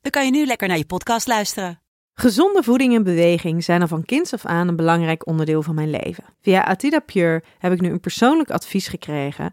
dan kan je nu lekker naar je podcast luisteren. Gezonde voeding en beweging zijn al van kinds af aan een belangrijk onderdeel van mijn leven. Via Atida Pure heb ik nu een persoonlijk advies gekregen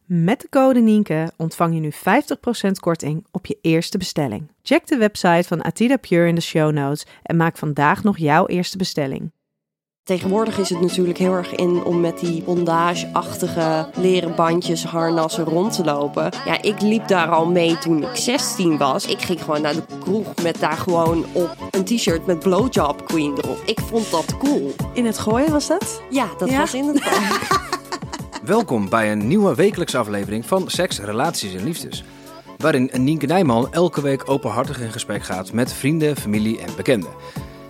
Met de code Nienke ontvang je nu 50% korting op je eerste bestelling. Check de website van Atida Pure in de show notes en maak vandaag nog jouw eerste bestelling. Tegenwoordig is het natuurlijk heel erg in om met die bondage-achtige leren bandjes, harnassen rond te lopen. Ja, ik liep daar al mee toen ik 16 was. Ik ging gewoon naar de kroeg met daar gewoon op een t-shirt met Blowjob Queen erop. Ik vond dat cool. In het gooien was dat? Ja, dat Ja? was in het Welkom bij een nieuwe wekelijkse aflevering van Seks, Relaties en Liefdes. Waarin Nienke Nijman elke week openhartig in gesprek gaat met vrienden, familie en bekenden.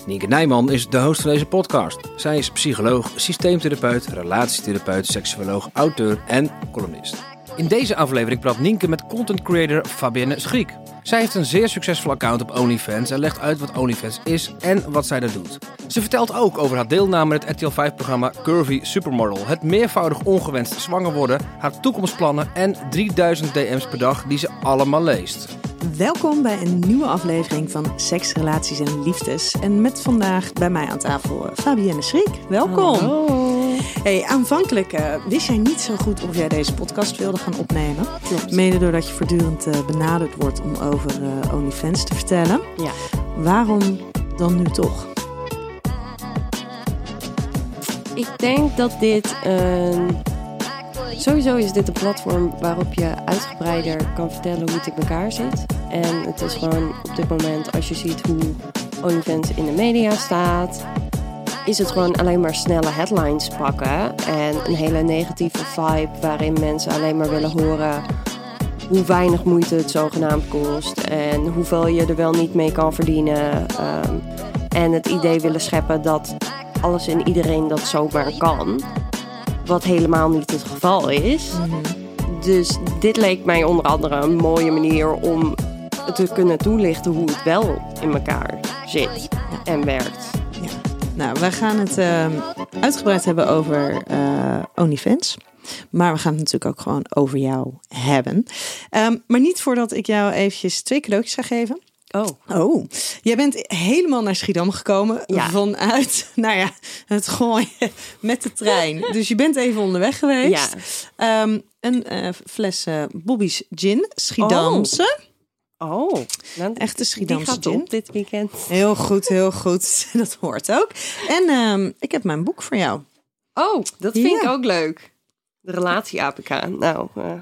Nienke Nijman is de host van deze podcast. Zij is psycholoog, systeemtherapeut, relatietherapeut, seksuoloog, auteur en columnist. In deze aflevering praat Nienke met content creator Fabienne Schriek. Zij heeft een zeer succesvol account op OnlyFans en legt uit wat OnlyFans is en wat zij daar doet. Ze vertelt ook over haar deelname aan het RTL 5-programma Curvy Supermodel, het meervoudig ongewenst zwanger worden, haar toekomstplannen en 3000 DM's per dag die ze allemaal leest. Welkom bij een nieuwe aflevering van Seks, Relaties en Liefdes. En met vandaag bij mij aan tafel Fabienne Schriek. Welkom. Hey, aanvankelijk eh, wist jij niet zo goed of jij deze podcast wilde gaan opnemen. Klopt. Mede doordat je voortdurend eh, benaderd wordt om over eh, OnlyFans te vertellen. Ja. Waarom dan nu toch? Ik denk dat dit een. Sowieso is dit een platform waarop je uitgebreider kan vertellen hoe het in elkaar zit. En het is gewoon op dit moment, als je ziet hoe OnlyFans in de media staat, is het gewoon alleen maar snelle headlines pakken. En een hele negatieve vibe waarin mensen alleen maar willen horen hoe weinig moeite het zogenaamd kost. En hoeveel je er wel niet mee kan verdienen. Ehm, en het idee willen scheppen dat alles en iedereen dat zomaar kan. Wat helemaal niet het geval is. Dus dit leek mij onder andere een mooie manier om te kunnen toelichten hoe het wel in elkaar zit en werkt. Nou, wij gaan het ehm, uitgebreid hebben over eh, OnlyFans. Maar we gaan het natuurlijk ook gewoon over jou hebben. Ehm, maar niet voordat ik jou eventjes twee cadeautjes ga geven. Oh, Oh, jij bent helemaal naar Schiedam gekomen Ja. vanuit, nou ja, het gooien met de trein. Dus je bent even onderweg geweest. Ehm, een eh, fles eh, Bobby's Gin, Schiedamse. oh. Nou, Echte die Schiedamse gaat gin. op dit weekend. Heel goed, heel goed. Dat hoort ook. En ehm, ik heb mijn boek voor jou. Oh, dat vind ik ook leuk. De relatie APK. Nou, eh,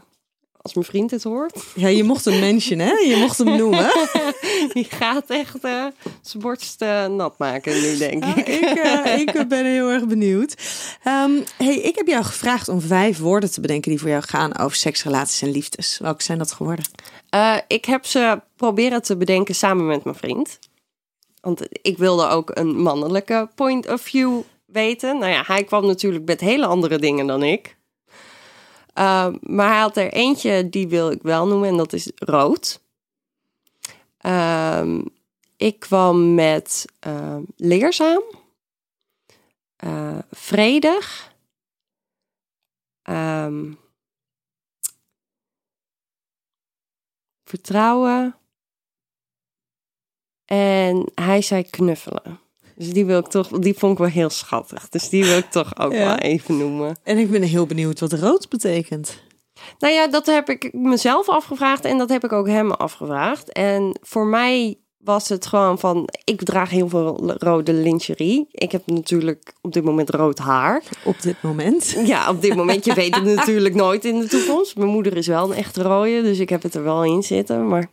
als mijn vriend het hoort, Ja, je mocht hem mention, hè? Je mocht hem noemen. die gaat echt eh, zijn borst eh, nat maken nu, denk ik. ik, eh, ik ben heel erg benieuwd. Ehm, hey, ik heb jou gevraagd om vijf woorden te bedenken die voor jou gaan over seks, relaties en liefdes. Welke zijn dat geworden? Eh, ik heb ze proberen te bedenken samen met mijn vriend. Want ik wilde ook een mannelijke point of view weten. Nou ja, hij kwam natuurlijk met hele andere dingen dan ik. Eh, maar hij had er eentje, die wil ik wel noemen, en dat is rood. Ehm, ik kwam met ehm, leerzaam, eh, vredig, ehm, vertrouwen. En hij zei knuffelen. Dus die wil ik toch, die vond ik wel heel schattig. Dus die wil ik toch ook Ja. wel even noemen. En ik ben heel benieuwd wat rood betekent. Nou ja, dat heb ik mezelf afgevraagd en dat heb ik ook hem afgevraagd. En voor mij was het gewoon van, ik draag heel veel rode lingerie. Ik heb natuurlijk op dit moment rood haar. Op dit moment. Ja, op dit moment. Je weet het natuurlijk nooit in de toekomst. Mijn moeder is wel een echt rode, dus ik heb het er wel in zitten. Maar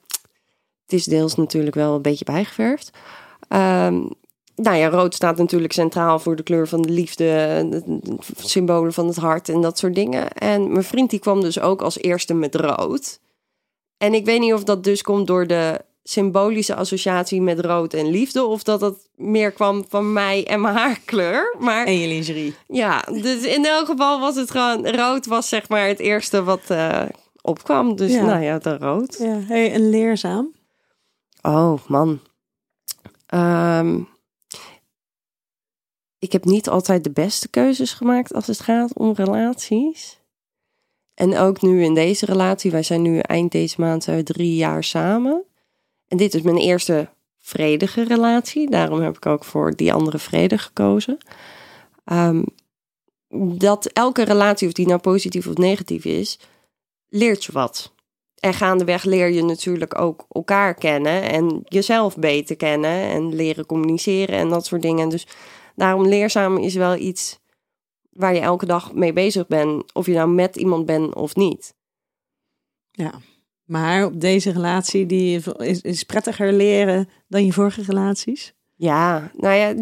het is deels natuurlijk wel een beetje bijgeverfd. Ehm, nou ja, rood staat natuurlijk centraal voor de kleur van de liefde, de symbolen van het hart en dat soort dingen. En mijn vriend die kwam dus ook als eerste met rood. En ik weet niet of dat dus komt door de symbolische associatie met rood en liefde, of dat het meer kwam van mij en mijn haarkleur. Maar En je lingerie. ja, dus in elk geval was het gewoon rood was zeg maar het eerste wat eh, opkwam. Dus Ja. nou ja, de rood. Ja, hey, en leerzaam. Oh man. Ehm, ik heb niet altijd de beste keuzes gemaakt als het gaat om relaties. En ook nu in deze relatie, wij zijn nu eind deze maand we drie jaar samen. En dit is mijn eerste vredige relatie. Daarom heb ik ook voor die andere vrede gekozen. Ehm, dat elke relatie, of die nou positief of negatief is, leert je wat. En gaandeweg leer je natuurlijk ook elkaar kennen en jezelf beter kennen en leren communiceren en dat soort dingen. Dus daarom leerzaam is wel iets waar je elke dag mee bezig bent, of je nou met iemand bent of niet. Ja. Maar op deze relatie die is, is prettiger leren dan je vorige relaties. Ja, nou ja,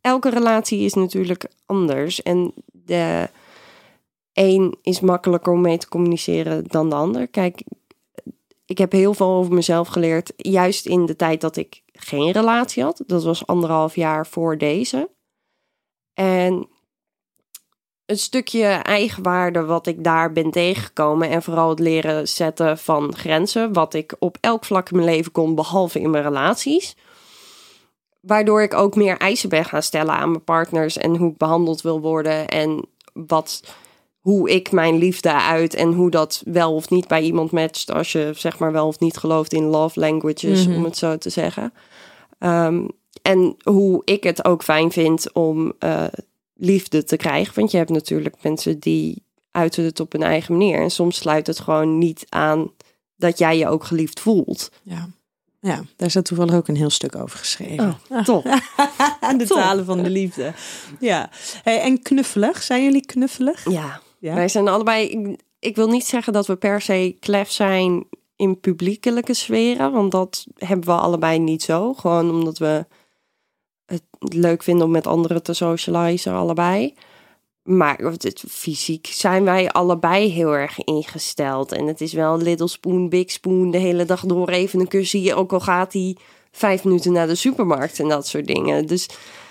elke relatie is natuurlijk anders. En de een is makkelijker om mee te communiceren dan de ander. Kijk, ik heb heel veel over mezelf geleerd, juist in de tijd dat ik geen relatie had. Dat was anderhalf jaar voor deze. En een stukje eigenwaarde wat ik daar ben tegengekomen. En vooral het leren zetten van grenzen. Wat ik op elk vlak in mijn leven kon, behalve in mijn relaties. Waardoor ik ook meer eisen ben gaan stellen aan mijn partners. En hoe ik behandeld wil worden. En wat, hoe ik mijn liefde uit. En hoe dat wel of niet bij iemand matcht. Als je zeg maar wel of niet gelooft in love languages, Mhm. om het zo te zeggen. Ehm, en hoe ik het ook fijn vind om eh, liefde te krijgen. Want je hebt natuurlijk mensen die uiten het op hun eigen manier. En soms sluit het gewoon niet aan dat jij je ook geliefd voelt. Ja. Ja, daar staat toevallig ook een heel stuk over geschreven. Oh, top. de top. talen van de liefde. Ja. Hey, en knuffelig. Zijn jullie knuffelig? Ja, Ja. wij zijn allebei. Ik, ik wil niet zeggen dat we per se klef zijn in publiekelijke sferen, want dat hebben we allebei niet zo. Gewoon omdat we het leuk vinden om met anderen te socializen, allebei. Maar fysiek zijn wij allebei heel erg ingesteld. En het is wel little spoon, big spoon, de hele dag door even een kusje. Ook al gaat hij vijf minuten naar de supermarkt en dat soort dingen. Dus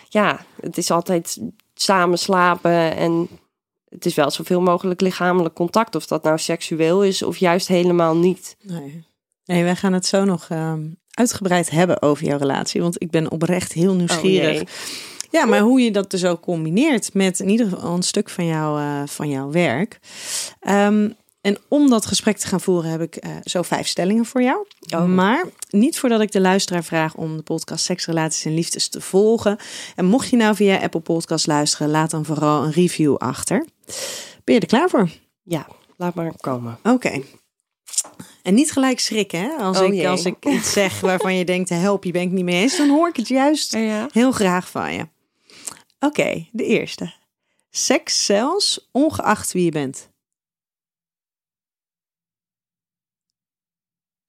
ja, het is altijd samen slapen en het is wel zoveel mogelijk lichamelijk contact. Of dat nou seksueel is of juist helemaal niet. Nee. Nee, wij gaan het zo nog ehm, uitgebreid hebben over jouw relatie. Want ik ben oprecht heel nieuwsgierig. jee. ja, maar hoe je dat dus ook combineert met in ieder geval een stuk van, jou, eh, van jouw werk. Ehm, en om dat gesprek te gaan voeren heb ik eh, zo vijf stellingen voor jou. Oh. Maar niet voordat ik de luisteraar vraag om de podcast Seks, Relaties en Liefdes te volgen. En mocht je nou via Apple Podcast luisteren, laat dan vooral een review achter. Ben je er klaar voor? Ja, laat maar komen. Oké. En niet gelijk schrikken, hè? Als, Oh ik, jee. als ik iets zeg waarvan je denkt, help, je ben ik niet mee eens, dan hoor ik het juist Ja. heel graag van je. Oké, de eerste. Seks zelfs, ongeacht wie je bent.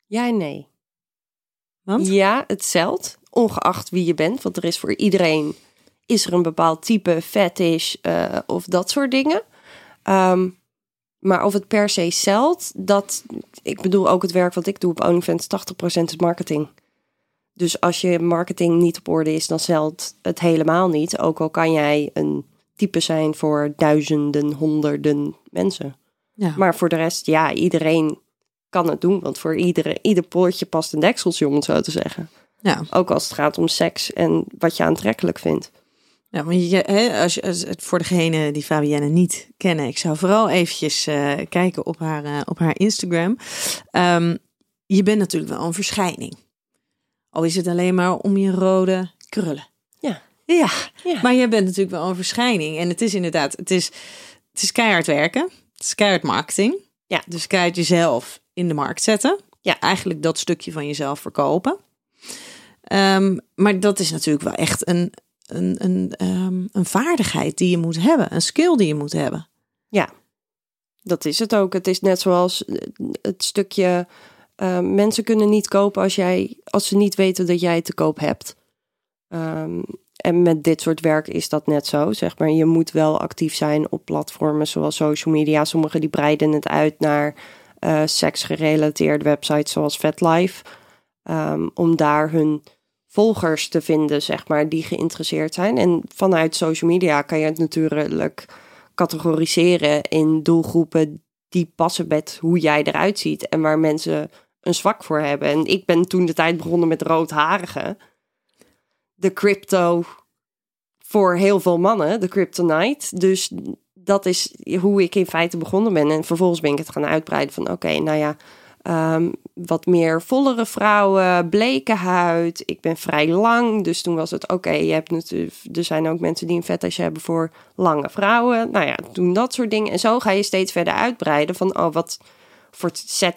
Ja en nee. Want? Ja, het zelt, ongeacht wie je bent. Want er is voor iedereen is er een bepaald type fetish eh, of dat soort dingen. Ehm, maar of het per se zelt, dat... Ik bedoel ook het werk wat ik doe op OnlyFans, 80% is marketing. Dus als je marketing niet op orde is, dan zelt het helemaal niet. Ook al kan jij een type zijn voor duizenden, honderden mensen. Ja. Maar voor de rest, ja, iedereen kan het doen. Want voor iedere, ieder poortje past een dekseltje, om het zo te zeggen. ja. Ook als het gaat om seks en wat je aantrekkelijk vindt. Ja, want je, hè, als je, voor degene die Fabienne niet kennen, ik zou vooral eventjes eh, kijken op haar, eh, op haar Instagram. Ehm, je bent natuurlijk wel een verschijning. Al is het alleen maar om je rode krullen. Ja. Ja, Ja. maar jij bent natuurlijk wel een verschijning. En het is inderdaad, het is, het is keihard werken. Het is keihard marketing. Ja. Dus keihard jezelf in de markt zetten. Ja. Eigenlijk dat stukje van jezelf verkopen. Ehm, maar dat is natuurlijk wel echt een, een, een, ehm, een vaardigheid die je moet hebben, een skill die je moet hebben. Ja, dat is het ook. Het is net zoals eh, het stukje uh, mensen kunnen niet kopen als jij als ze niet weten dat jij te koop hebt. Um, en met dit soort werk is dat net zo. Zeg maar, je moet wel actief zijn op platformen zoals social media. Sommigen die breiden het uit naar uh, seksgerelateerde websites zoals FetLife. Um, om daar hun volgers te vinden, zeg maar, die geïnteresseerd zijn. En vanuit social media kan je het natuurlijk categoriseren in doelgroepen die passen met hoe jij eruit ziet en waar mensen een zwak voor hebben. En ik ben toen de tijd begonnen met roodharigen. De crypto voor heel veel mannen, de kryptonite. Dus dat is hoe ik in feite begonnen ben. En vervolgens ben ik het gaan uitbreiden van oké, nou ja, um, wat meer vollere vrouwen, bleke huid. Ik ben vrij lang, dus toen was het oké. je hebt natuurlijk, er zijn ook mensen die een fetish hebben voor lange vrouwen. Nou ja, doen dat soort dingen. En zo ga je steeds verder uitbreiden van oh, wat voor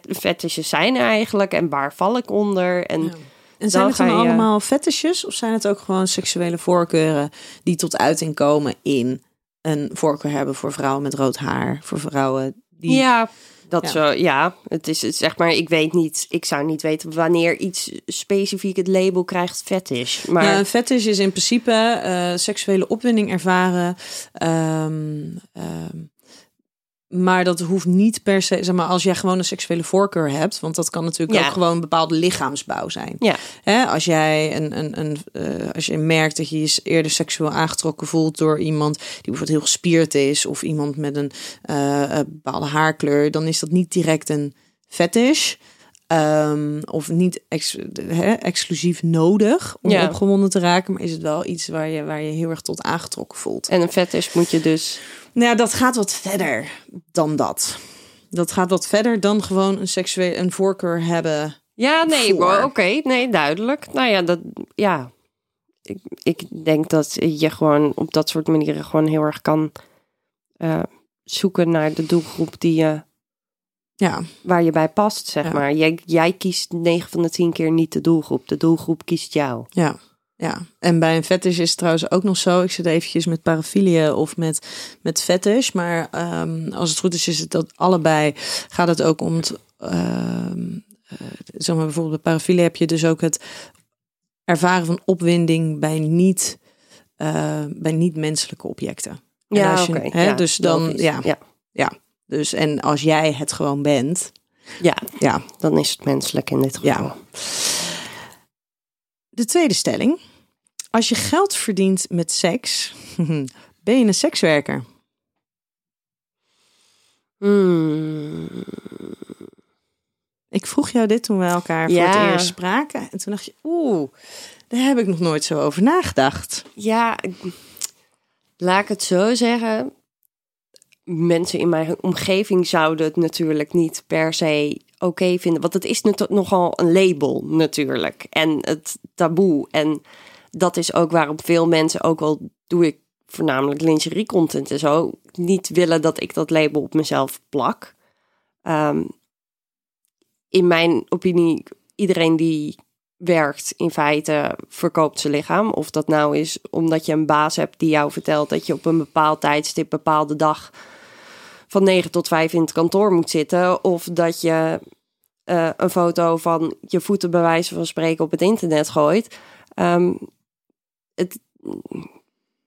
fetishes zijn er eigenlijk en waar val ik onder? En, en zijn het dan je... allemaal fetishes of zijn het ook gewoon seksuele voorkeuren die tot uiting komen in een voorkeur hebben voor vrouwen met rood haar, voor vrouwen die... Ja, dat ja. zo, ja, het is het zeg maar, ik weet niet, ik zou niet weten wanneer iets specifiek het label krijgt fetish. Maar een fetish is in principe uh, seksuele opwinding ervaren. Um, um, maar dat hoeft niet per se, zeg maar, als jij gewoon een seksuele voorkeur hebt, want dat kan natuurlijk ook gewoon een bepaalde lichaamsbouw zijn. Ja. Hè, als jij een, een, een uh, als je merkt dat je je eerder seksueel aangetrokken voelt door iemand die bijvoorbeeld heel gespierd is, of iemand met een uh, bepaalde haarkleur, dan is dat niet direct een fetish. Um, of niet ex, he, exclusief nodig om ja. opgewonden te raken, maar is het wel iets waar je, waar je heel erg tot aangetrokken voelt. En een fetish moet je dus nou, dat gaat wat verder dan dat. Dat gaat wat verder dan gewoon een seksuele een voorkeur hebben. Ja, nee, oké, okay, nee, duidelijk. Nou ja, dat ja. Ik, ik denk dat je gewoon op dat soort manieren gewoon heel erg kan uh, zoeken naar de doelgroep die je ja. waar je bij past, zeg ja. maar. Jij, jij kiest 9 van de 10 keer niet de doelgroep. De doelgroep kiest jou. Ja. Ja, en bij een fetish is het trouwens ook nog zo. Ik zit eventjes met parafilie of met, met fetish. Maar um, als het goed is, is het dat allebei gaat het ook om het. Uh, zeg maar bijvoorbeeld bij parafilie heb je dus ook het ervaren van opwinding bij niet, uh, bij niet menselijke objecten. Ja, oké. Okay, ja, dus dan, ja, ja, ja. Dus en als jij het gewoon bent. Ja, ja. dan is het menselijk in dit geval. Ja. De tweede stelling. Als je geld verdient met seks, ben je een sekswerker? Hmm. Ik vroeg jou dit toen we elkaar voor het eerst spraken. En toen dacht je, oeh, daar heb ik nog nooit zo over nagedacht. Ja, laat ik het zo zeggen. Mensen in mijn omgeving zouden het natuurlijk niet per se oké vinden. Want het is nogal een label natuurlijk. En het taboe. En dat is ook waarom veel mensen, ook al doe ik voornamelijk lingerie content en zo, niet willen dat ik dat label op mezelf plak. Um, in mijn opinie, iedereen die werkt in feite verkoopt zijn lichaam. Of dat nou is omdat je een baas hebt die jou vertelt dat je op een bepaald tijdstip, bepaalde dag van 9 tot 5 in het kantoor moet zitten. Of dat je uh, een foto van je voeten bij wijze van spreken op het internet gooit. Um, het,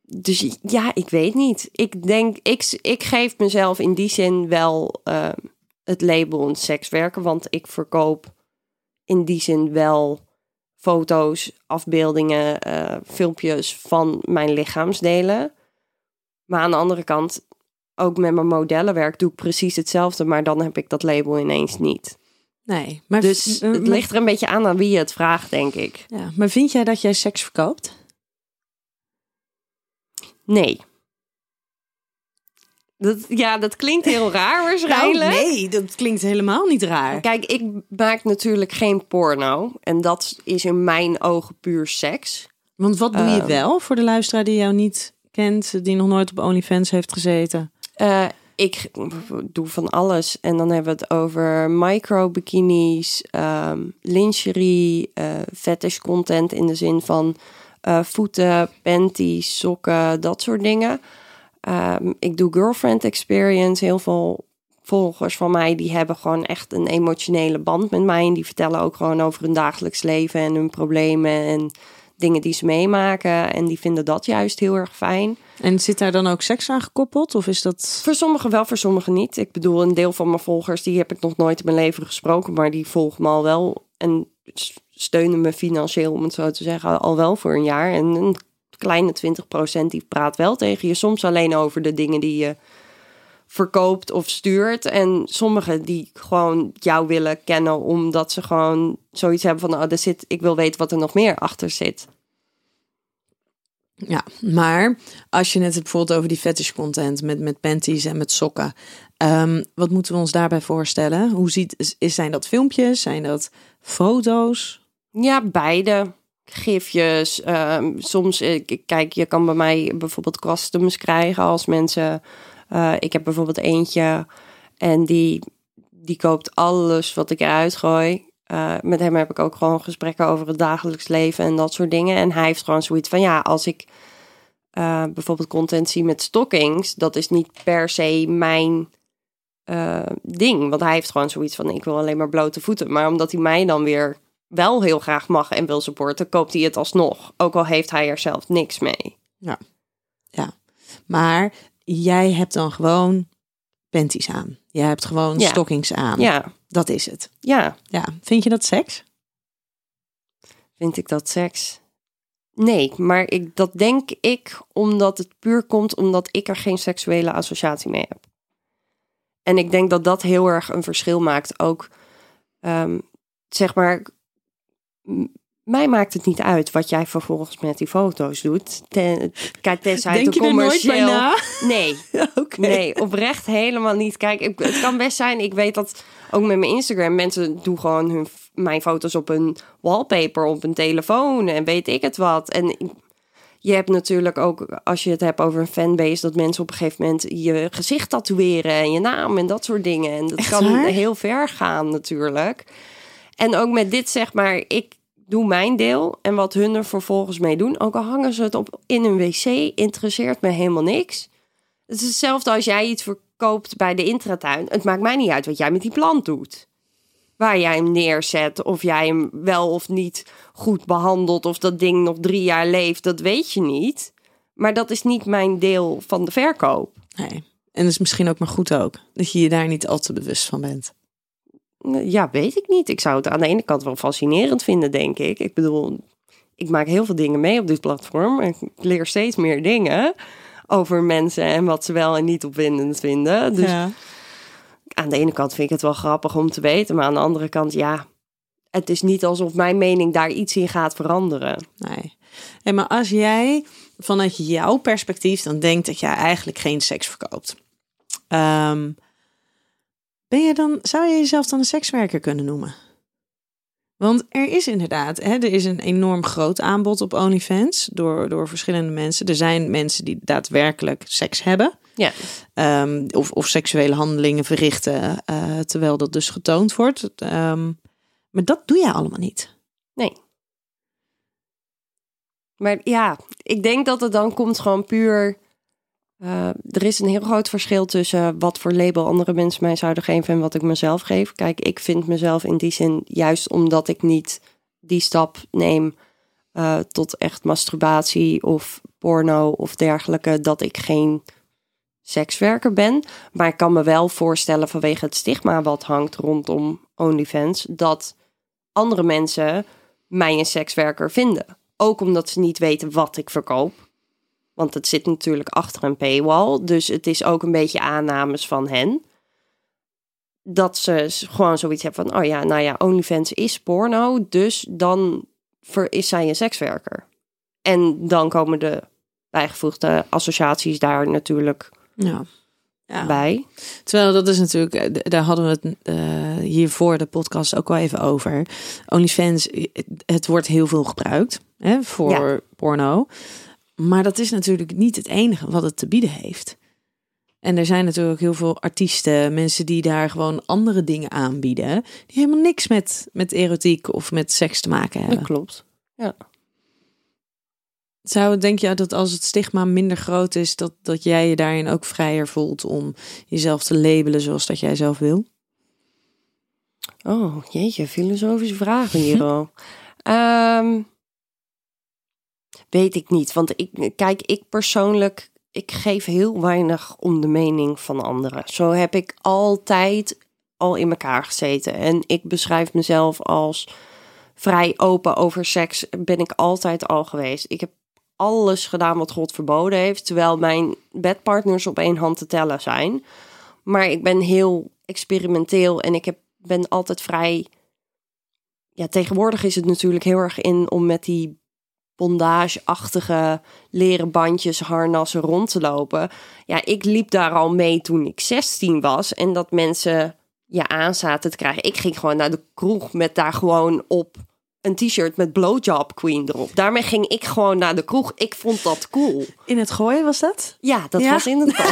dus ja, ik weet niet. Ik denk, ik, ik geef mezelf in die zin wel uh, het label een sekswerker, want ik verkoop in die zin wel foto's, afbeeldingen, uh, filmpjes van mijn lichaamsdelen. Maar aan de andere kant, ook met mijn modellenwerk doe ik precies hetzelfde, maar dan heb ik dat label ineens niet. Nee, maar dus het ligt er een beetje aan aan wie je het vraagt, denk ik. Ja, maar vind jij dat jij seks verkoopt? Nee. Dat, ja, dat klinkt heel raar waarschijnlijk. Nou, nee, dat klinkt helemaal niet raar. Kijk, ik maak natuurlijk geen porno. En dat is in mijn ogen puur seks. Want wat doe je ehm. wel voor de luisteraar die jou niet kent, die nog nooit op OnlyFans heeft gezeten? Uh, ik doe van alles. En dan hebben we het over micro bikinis, ehm, lingerie, uh, fetish content in de zin van uh, voeten, panties, sokken, dat soort dingen. Ehm, ik doe girlfriend experience. Heel veel volgers van mij die hebben gewoon echt een emotionele band met mij. En die vertellen ook gewoon over hun dagelijks leven en hun problemen en dingen die ze meemaken. En die vinden dat juist heel erg fijn. En zit daar dan ook seks aan gekoppeld? Of is dat. Voor sommigen wel, voor sommigen niet. Ik bedoel, een deel van mijn volgers, die heb ik nog nooit in mijn leven gesproken. Maar die volgen me al wel. En steunen me financieel, om het zo te zeggen, al wel voor een jaar. En een kleine 20% die praat wel tegen je. Soms alleen over de dingen die je verkoopt of stuurt. En sommigen die gewoon jou willen kennen omdat ze gewoon zoiets hebben van, oh, er zit, ik wil weten wat er nog meer achter zit. Ja, maar als je net bijvoorbeeld over die fetish content met, met panties en met sokken. Um, wat moeten we ons daarbij voorstellen? Hoe ziet, is, zijn dat filmpjes? Zijn dat foto's? Ja, beide. Gifjes. Um, soms, kijk, je kan bij mij bijvoorbeeld customs krijgen als mensen uh, ik heb bijvoorbeeld eentje en die, die koopt alles wat ik eruit gooi. Uh, met hem heb ik ook gewoon gesprekken over het dagelijks leven en dat soort dingen. En hij heeft gewoon zoiets van: ja, als ik uh, bijvoorbeeld content zie met stockings, dat is niet per se mijn ding. Want hij heeft gewoon zoiets van: ik wil alleen maar blote voeten. Maar omdat hij mij dan weer wel heel graag mag en wil supporten, koopt hij het alsnog. Ook al heeft hij er zelf niks mee. Ja, ja. Maar jij hebt dan gewoon panties aan. Jij hebt gewoon ja. stockings aan. Ja. Dat is het. Ja. Ja. Vind je dat seks? Vind ik dat seks? Nee, maar ik, dat denk ik omdat het puur komt omdat ik er geen seksuele associatie mee heb. En ik denk dat dat heel erg een verschil maakt. Ook, um, zeg maar, mij maakt het niet uit wat jij vervolgens met die foto's doet. Ten, kijk, tenzij Denk het commercieel... na? Nee. okay. Nee, oprecht helemaal niet. Kijk, het kan best zijn. Ik weet dat ook met mijn Instagram mensen doen gewoon hun, mijn foto's op een wallpaper, op een telefoon en weet ik het wat. En je hebt natuurlijk ook, als je het hebt over een fanbase, dat mensen op een gegeven moment je gezicht tatoeëren en je naam en dat soort dingen. En dat Echt kan waar? heel ver gaan natuurlijk. En ook met dit zeg maar, ik doe mijn deel. En wat hun er vervolgens mee doen, ook al hangen ze het op in een wc, interesseert me helemaal niks. Het is hetzelfde als jij iets verkoopt bij de intratuin. Het maakt mij niet uit wat jij met die plant doet. Waar jij hem neerzet, of jij hem wel of niet goed behandelt, of dat ding nog drie jaar leeft, dat weet je niet. Maar dat is niet mijn deel van de verkoop. Nee. En dat is misschien ook maar goed ook. Dat je je daar niet al te bewust van bent. Ja, weet ik niet. Ik zou het aan de ene kant wel fascinerend vinden, denk ik. Ik bedoel, ik maak heel veel dingen mee op dit platform. Ik leer steeds meer dingen over mensen en wat ze wel en niet opwindend vinden. Dus ja. aan de ene kant vind ik het wel grappig om te weten. Maar aan de andere kant, ja, het is niet alsof mijn mening daar iets in gaat veranderen. Nee. Hey, maar als jij vanuit jouw perspectief dan denkt dat jij eigenlijk geen seks verkoopt. Ehm, ben je dan, zou je jezelf dan een sekswerker kunnen noemen? Want er is inderdaad, hè, er is een enorm groot aanbod op OnlyFans door, door verschillende mensen. Er zijn mensen die daadwerkelijk seks hebben. Ja. Ehm, of, of seksuele handelingen verrichten, eh, terwijl dat dus getoond wordt. Ehm, maar dat doe jij allemaal niet. Nee. Maar ja, ik denk dat het dan komt gewoon puur. Uh, er is een heel groot verschil tussen wat voor label andere mensen mij zouden geven en wat ik mezelf geef. Kijk, ik vind mezelf in die zin, juist omdat ik niet die stap neem uh, tot echt masturbatie of porno of dergelijke, dat ik geen sekswerker ben. Maar ik kan me wel voorstellen vanwege het stigma wat hangt rondom OnlyFans, dat andere mensen mij een sekswerker vinden. Ook omdat ze niet weten wat ik verkoop. Want het zit natuurlijk achter een paywall. Dus het is ook een beetje aannames van hen. Dat ze gewoon zoiets hebben van... oh ja, nou ja, OnlyFans is porno. Dus dan is zij een sekswerker. En dan komen de bijgevoegde associaties daar natuurlijk ja. Ja. bij. Terwijl dat is natuurlijk, daar hadden we het uh, hiervoor de podcast ook al even over. OnlyFans, het wordt heel veel gebruikt hè, voor ja. porno. Maar dat is natuurlijk niet het enige wat het te bieden heeft. En er zijn natuurlijk ook heel veel artiesten, mensen die daar gewoon andere dingen aanbieden, die helemaal niks met, met erotiek of met seks te maken hebben. Dat klopt. Zou denk je dat als het stigma minder groot is, dat, dat jij je daarin ook vrijer voelt om jezelf te labelen zoals dat jij zelf wil? Oh, jeetje, filosofische vragen hier al. Ehm, weet ik niet, want ik, kijk, ik persoonlijk, ik geef heel weinig om de mening van anderen. Zo heb ik altijd al in elkaar gezeten. En ik beschrijf mezelf als vrij open over seks, ben ik altijd al geweest. Ik heb alles gedaan wat God verboden heeft, terwijl mijn bedpartners op één hand te tellen zijn. Maar ik ben heel experimenteel en ik heb, ben altijd vrij. Ja, tegenwoordig is het natuurlijk heel erg in om met die bondage-achtige leren bandjes, harnassen rond te lopen. Ja, ik liep daar al mee toen ik 16 was en dat mensen je aan zaten te krijgen. Ik ging gewoon naar de kroeg met daar gewoon op een t-shirt met blowjob queen erop. Daarmee ging ik gewoon naar de kroeg. Ik vond dat cool. In het gooien was dat? Ja, dat Ja? was in het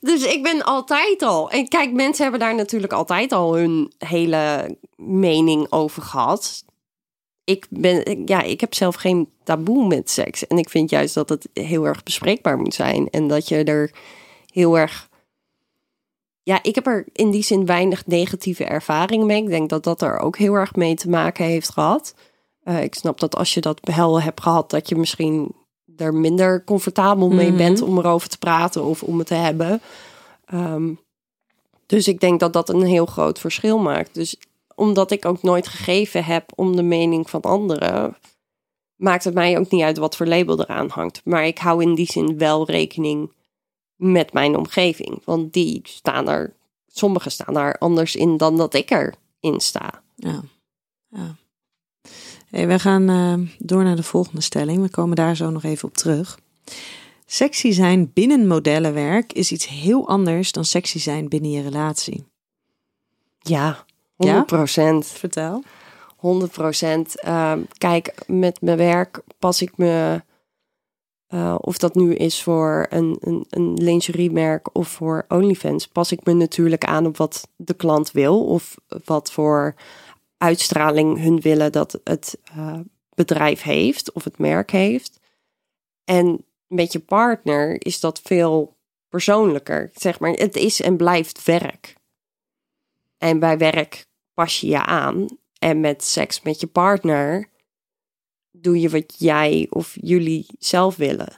Dus ik ben altijd al. En kijk, mensen hebben daar natuurlijk altijd al hun hele mening over gehad. Ik ben, ja, ik heb zelf geen taboe met seks. En ik vind juist dat het heel erg bespreekbaar moet zijn. En dat je er heel erg. Ja, ik heb er in die zin weinig negatieve ervaring mee. Ik denk dat dat er ook heel erg mee te maken heeft gehad. Eh, ik snap dat als je dat wel hebt gehad, dat je misschien er minder comfortabel mee Mhm. bent om erover te praten of om het te hebben. Ehm, dus ik denk dat dat een heel groot verschil maakt. Dus omdat ik ook nooit gegeven heb om de mening van anderen, maakt het mij ook niet uit wat voor label eraan hangt. Maar ik hou in die zin wel rekening met mijn omgeving. Want die staan er, sommigen staan daar anders in dan dat ik erin sta. Ja. ja. Hey, we gaan eh, door naar de volgende stelling. We komen daar zo nog even op terug. Sexy zijn binnen modellenwerk is iets heel anders dan sexy zijn binnen je relatie. Ja, 100 procent. Vertel. 100 procent. Ehm, kijk, met mijn werk pas ik me, eh, of dat nu is voor een, een, een lingeriemerk of voor OnlyFans, pas ik me natuurlijk aan op wat de klant wil of wat voor uitstraling hun willen dat het eh, bedrijf heeft of het merk heeft. En met je partner is dat veel persoonlijker. Zeg maar, het is en blijft werk. En bij werk pas je je aan. En met seks met je partner doe je wat jij of jullie zelf willen.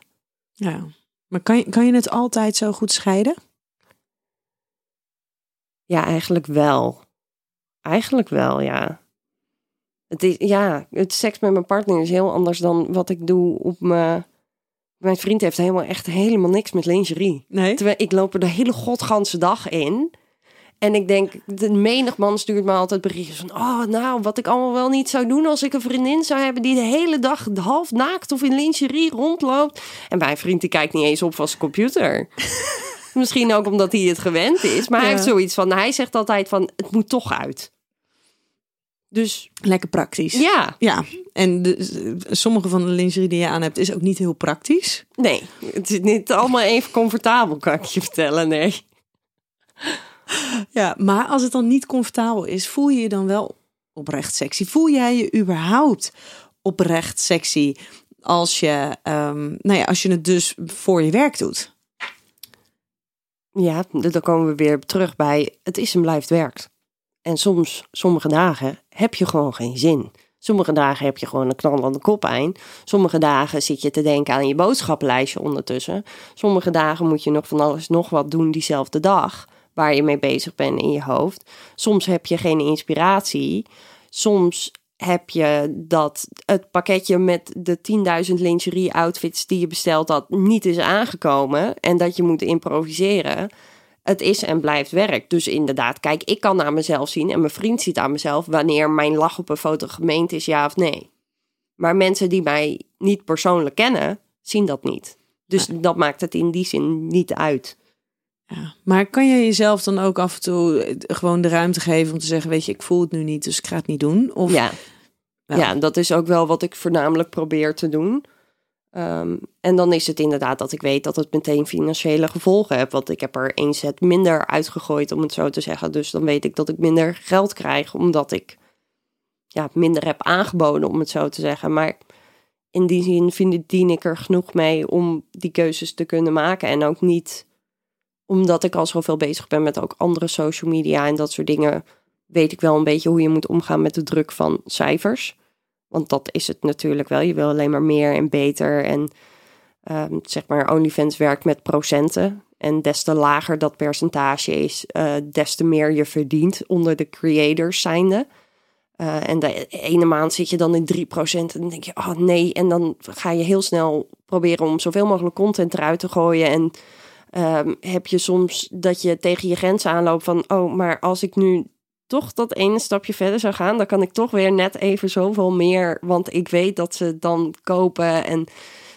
Ja. Maar kan je, kan je het altijd zo goed scheiden? Ja, eigenlijk wel. Eigenlijk wel, ja. Het is, ja, het seks met mijn partner is heel anders dan wat ik doe op mijn... Mijn vriend heeft helemaal echt helemaal niks met lingerie. Nee. Terwijl ik loop er de hele godganse dag in. En ik denk, de menig man stuurt me altijd berichtjes van... Oh, nou, wat ik allemaal wel niet zou doen als ik een vriendin zou hebben... die de hele dag half naakt of in lingerie rondloopt. En mijn vriend die kijkt niet eens op van zijn computer. Misschien ook omdat hij het gewend is. Maar hij heeft zoiets van... Hij zegt altijd van, het moet toch uit. Dus Lekker praktisch. ja, Ja, en de, sommige van de lingerie die je aan hebt is ook niet heel praktisch. nee. Het is niet allemaal even comfortabel, kan ik je vertellen. Nee. Ja, maar als het dan niet comfortabel is, voel je je dan wel oprecht sexy? Voel jij je überhaupt oprecht sexy als je, ehm, nou ja, als je het dus voor je werk doet? Ja, dan komen we weer terug bij het is en blijft werk. En soms, sommige dagen, heb je gewoon geen zin. Sommige dagen heb je gewoon een knal aan de koppijn. Sommige dagen zit je te denken aan je boodschappenlijstje ondertussen. Sommige dagen moet je nog van alles nog wat doen diezelfde dag. Waar je mee bezig bent in je hoofd. Soms heb je geen inspiratie. Soms heb je dat het pakketje met de 10.000 lingerie outfits die je besteld had niet is aangekomen. En dat je moet improviseren het is en blijft werk. Dus inderdaad, kijk, ik kan naar mezelf zien en mijn vriend ziet aan mezelf wanneer mijn lach op een foto gemeend is, ja of nee. Maar mensen die mij niet persoonlijk kennen, zien dat niet. Dus dat maakt het in die zin niet uit. Ja. Maar kan je jezelf dan ook af en toe eh, gewoon de ruimte geven om te zeggen, weet je, ik voel het nu niet, dus ik ga het niet doen? Of Ja. ja, dat is ook wel wat ik voornamelijk probeer te doen. Ehm, en dan is het inderdaad dat ik weet dat het meteen financiële gevolgen heeft. Want ik heb er één set minder uitgegooid, om het zo te zeggen. Dus dan weet ik dat ik minder geld krijg, omdat ik ja, minder heb aangeboden, om het zo te zeggen. Maar in die zin vind, dien ik er genoeg mee om die keuzes te kunnen maken. En ook niet omdat ik al zoveel bezig ben met ook andere social media en dat soort dingen. Weet ik wel een beetje hoe je moet omgaan met de druk van cijfers. Want dat is het natuurlijk wel. Je wil alleen maar meer en beter. En ehm, zeg maar, OnlyFans werkt met procenten. En des te lager dat percentage is, uh, des te meer je verdient onder de creators zijnde. Uh, en de ene maand zit je dan in 3% en dan denk je, oh nee. En dan ga je heel snel proberen om zoveel mogelijk content eruit te gooien. En um, heb je soms dat je tegen je grenzen aanloopt van, oh, maar als ik nu toch dat ene stapje verder zou gaan, dan kan ik toch weer net even zoveel meer, want ik weet dat ze dan kopen. En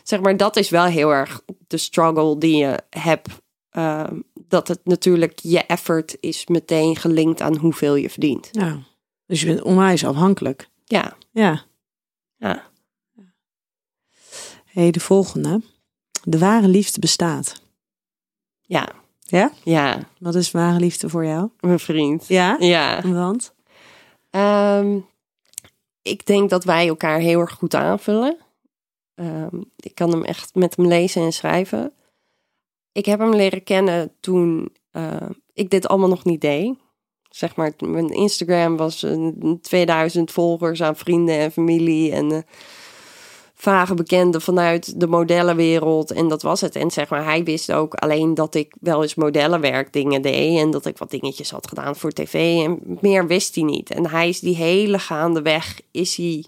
zeg maar, dat is wel heel erg de struggle die je hebt. Uh, dat het natuurlijk je effort is meteen gelinkt aan hoeveel je verdient. Ja, dus je bent onwijs afhankelijk. Ja. Ja. Ja. hey, de volgende. De ware liefde bestaat. Ja. Ja? Ja. Wat is ware liefde voor jou? Mijn vriend. Ja? Ja. Want? Um, ik denk dat wij elkaar heel erg goed aanvullen. Um, ik kan hem echt met hem lezen en schrijven. Ik heb hem leren kennen toen uh, ik dit allemaal nog niet deed. Zeg maar, mijn Instagram was uh, 2000 volgers aan vrienden en familie. En uh, vage bekenden vanuit de modellenwereld. En dat was het. En zeg maar, hij wist ook alleen dat ik wel eens modellenwerk dingen deed. En dat ik wat dingetjes had gedaan voor tv. En meer wist hij niet. En hij is die hele gaande weg, is hij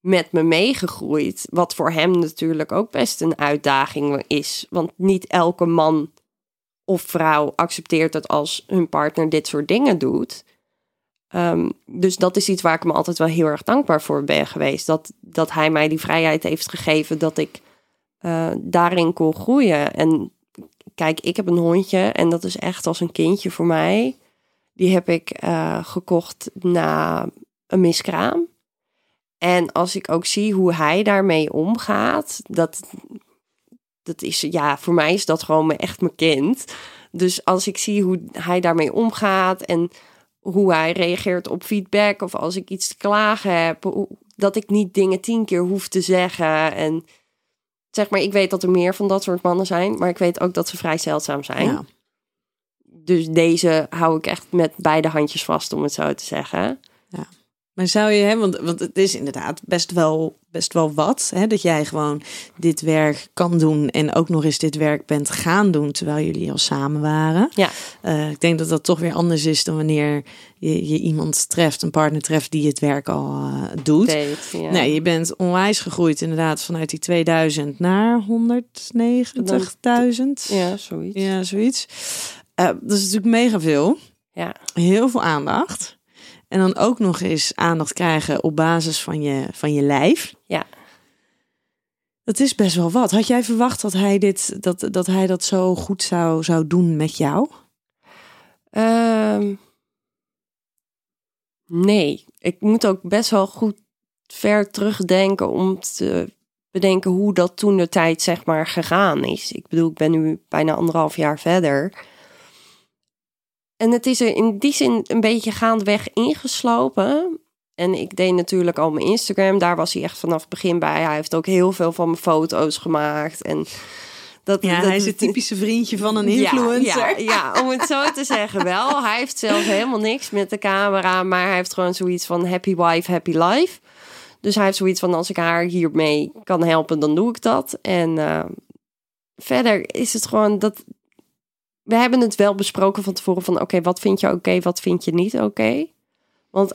met me meegegroeid. Wat voor hem natuurlijk ook best een uitdaging is. Want niet elke man of vrouw accepteert het als hun partner dit soort dingen doet. Um, dus dat is iets waar ik me altijd wel heel erg dankbaar voor ben geweest. Dat, dat hij mij die vrijheid heeft gegeven dat ik uh, daarin kon groeien. En kijk, ik heb een hondje en dat is echt als een kindje voor mij. Die heb ik uh, gekocht na een miskraam. En als ik ook zie hoe hij daarmee omgaat, dat, dat is, ja, voor mij is dat gewoon echt mijn kind. Dus als ik zie hoe hij daarmee omgaat en hoe hij reageert op feedback of als ik iets te klagen heb, dat ik niet dingen tien keer hoef te zeggen. En zeg maar, ik weet dat er meer van dat soort mannen zijn, maar ik weet ook dat ze vrij zeldzaam zijn. Ja. Dus deze hou ik echt met beide handjes vast, om het zo te zeggen. Ja. Maar zou je, hè, want, want het is inderdaad best wel, best wel wat, hè, dat jij gewoon dit werk kan doen en ook nog eens dit werk bent gaan doen terwijl jullie al samen waren. Ja. Uh, ik denk dat dat toch weer anders is dan wanneer je, je iemand treft, een partner treft die het werk al uh, doet. Deed, ja. Nee, je bent onwijs gegroeid inderdaad vanuit die 2000 naar 190.000. Ja, zoiets. Ja, zoiets. Uh, dat is natuurlijk mega veel. Ja. Heel veel aandacht. En dan ook nog eens aandacht krijgen op basis van je, van je lijf. Ja. Dat is best wel wat. Had jij verwacht dat hij, dit, dat, dat, hij dat zo goed zou, zou doen met jou? Um, nee, ik moet ook best wel goed ver terugdenken om te bedenken hoe dat toen de tijd zeg maar gegaan is. Ik bedoel, ik ben nu bijna anderhalf jaar verder. En het is er in die zin een beetje gaandeweg ingeslopen. En ik deed natuurlijk al mijn Instagram. Daar was hij echt vanaf het begin bij. Hij heeft ook heel veel van mijn foto's gemaakt. En dat, ja, dat, hij is het typische vriendje van een influencer. Ja, ja, ja, om het zo te zeggen wel. Hij heeft zelf helemaal niks met de camera. Maar hij heeft gewoon zoiets van happy wife, happy life. Dus hij heeft zoiets van als ik haar hiermee kan helpen, dan doe ik dat. En uh, verder is het gewoon dat we hebben het wel besproken van tevoren van oké, wat vind je oké, wat vind je niet oké. Want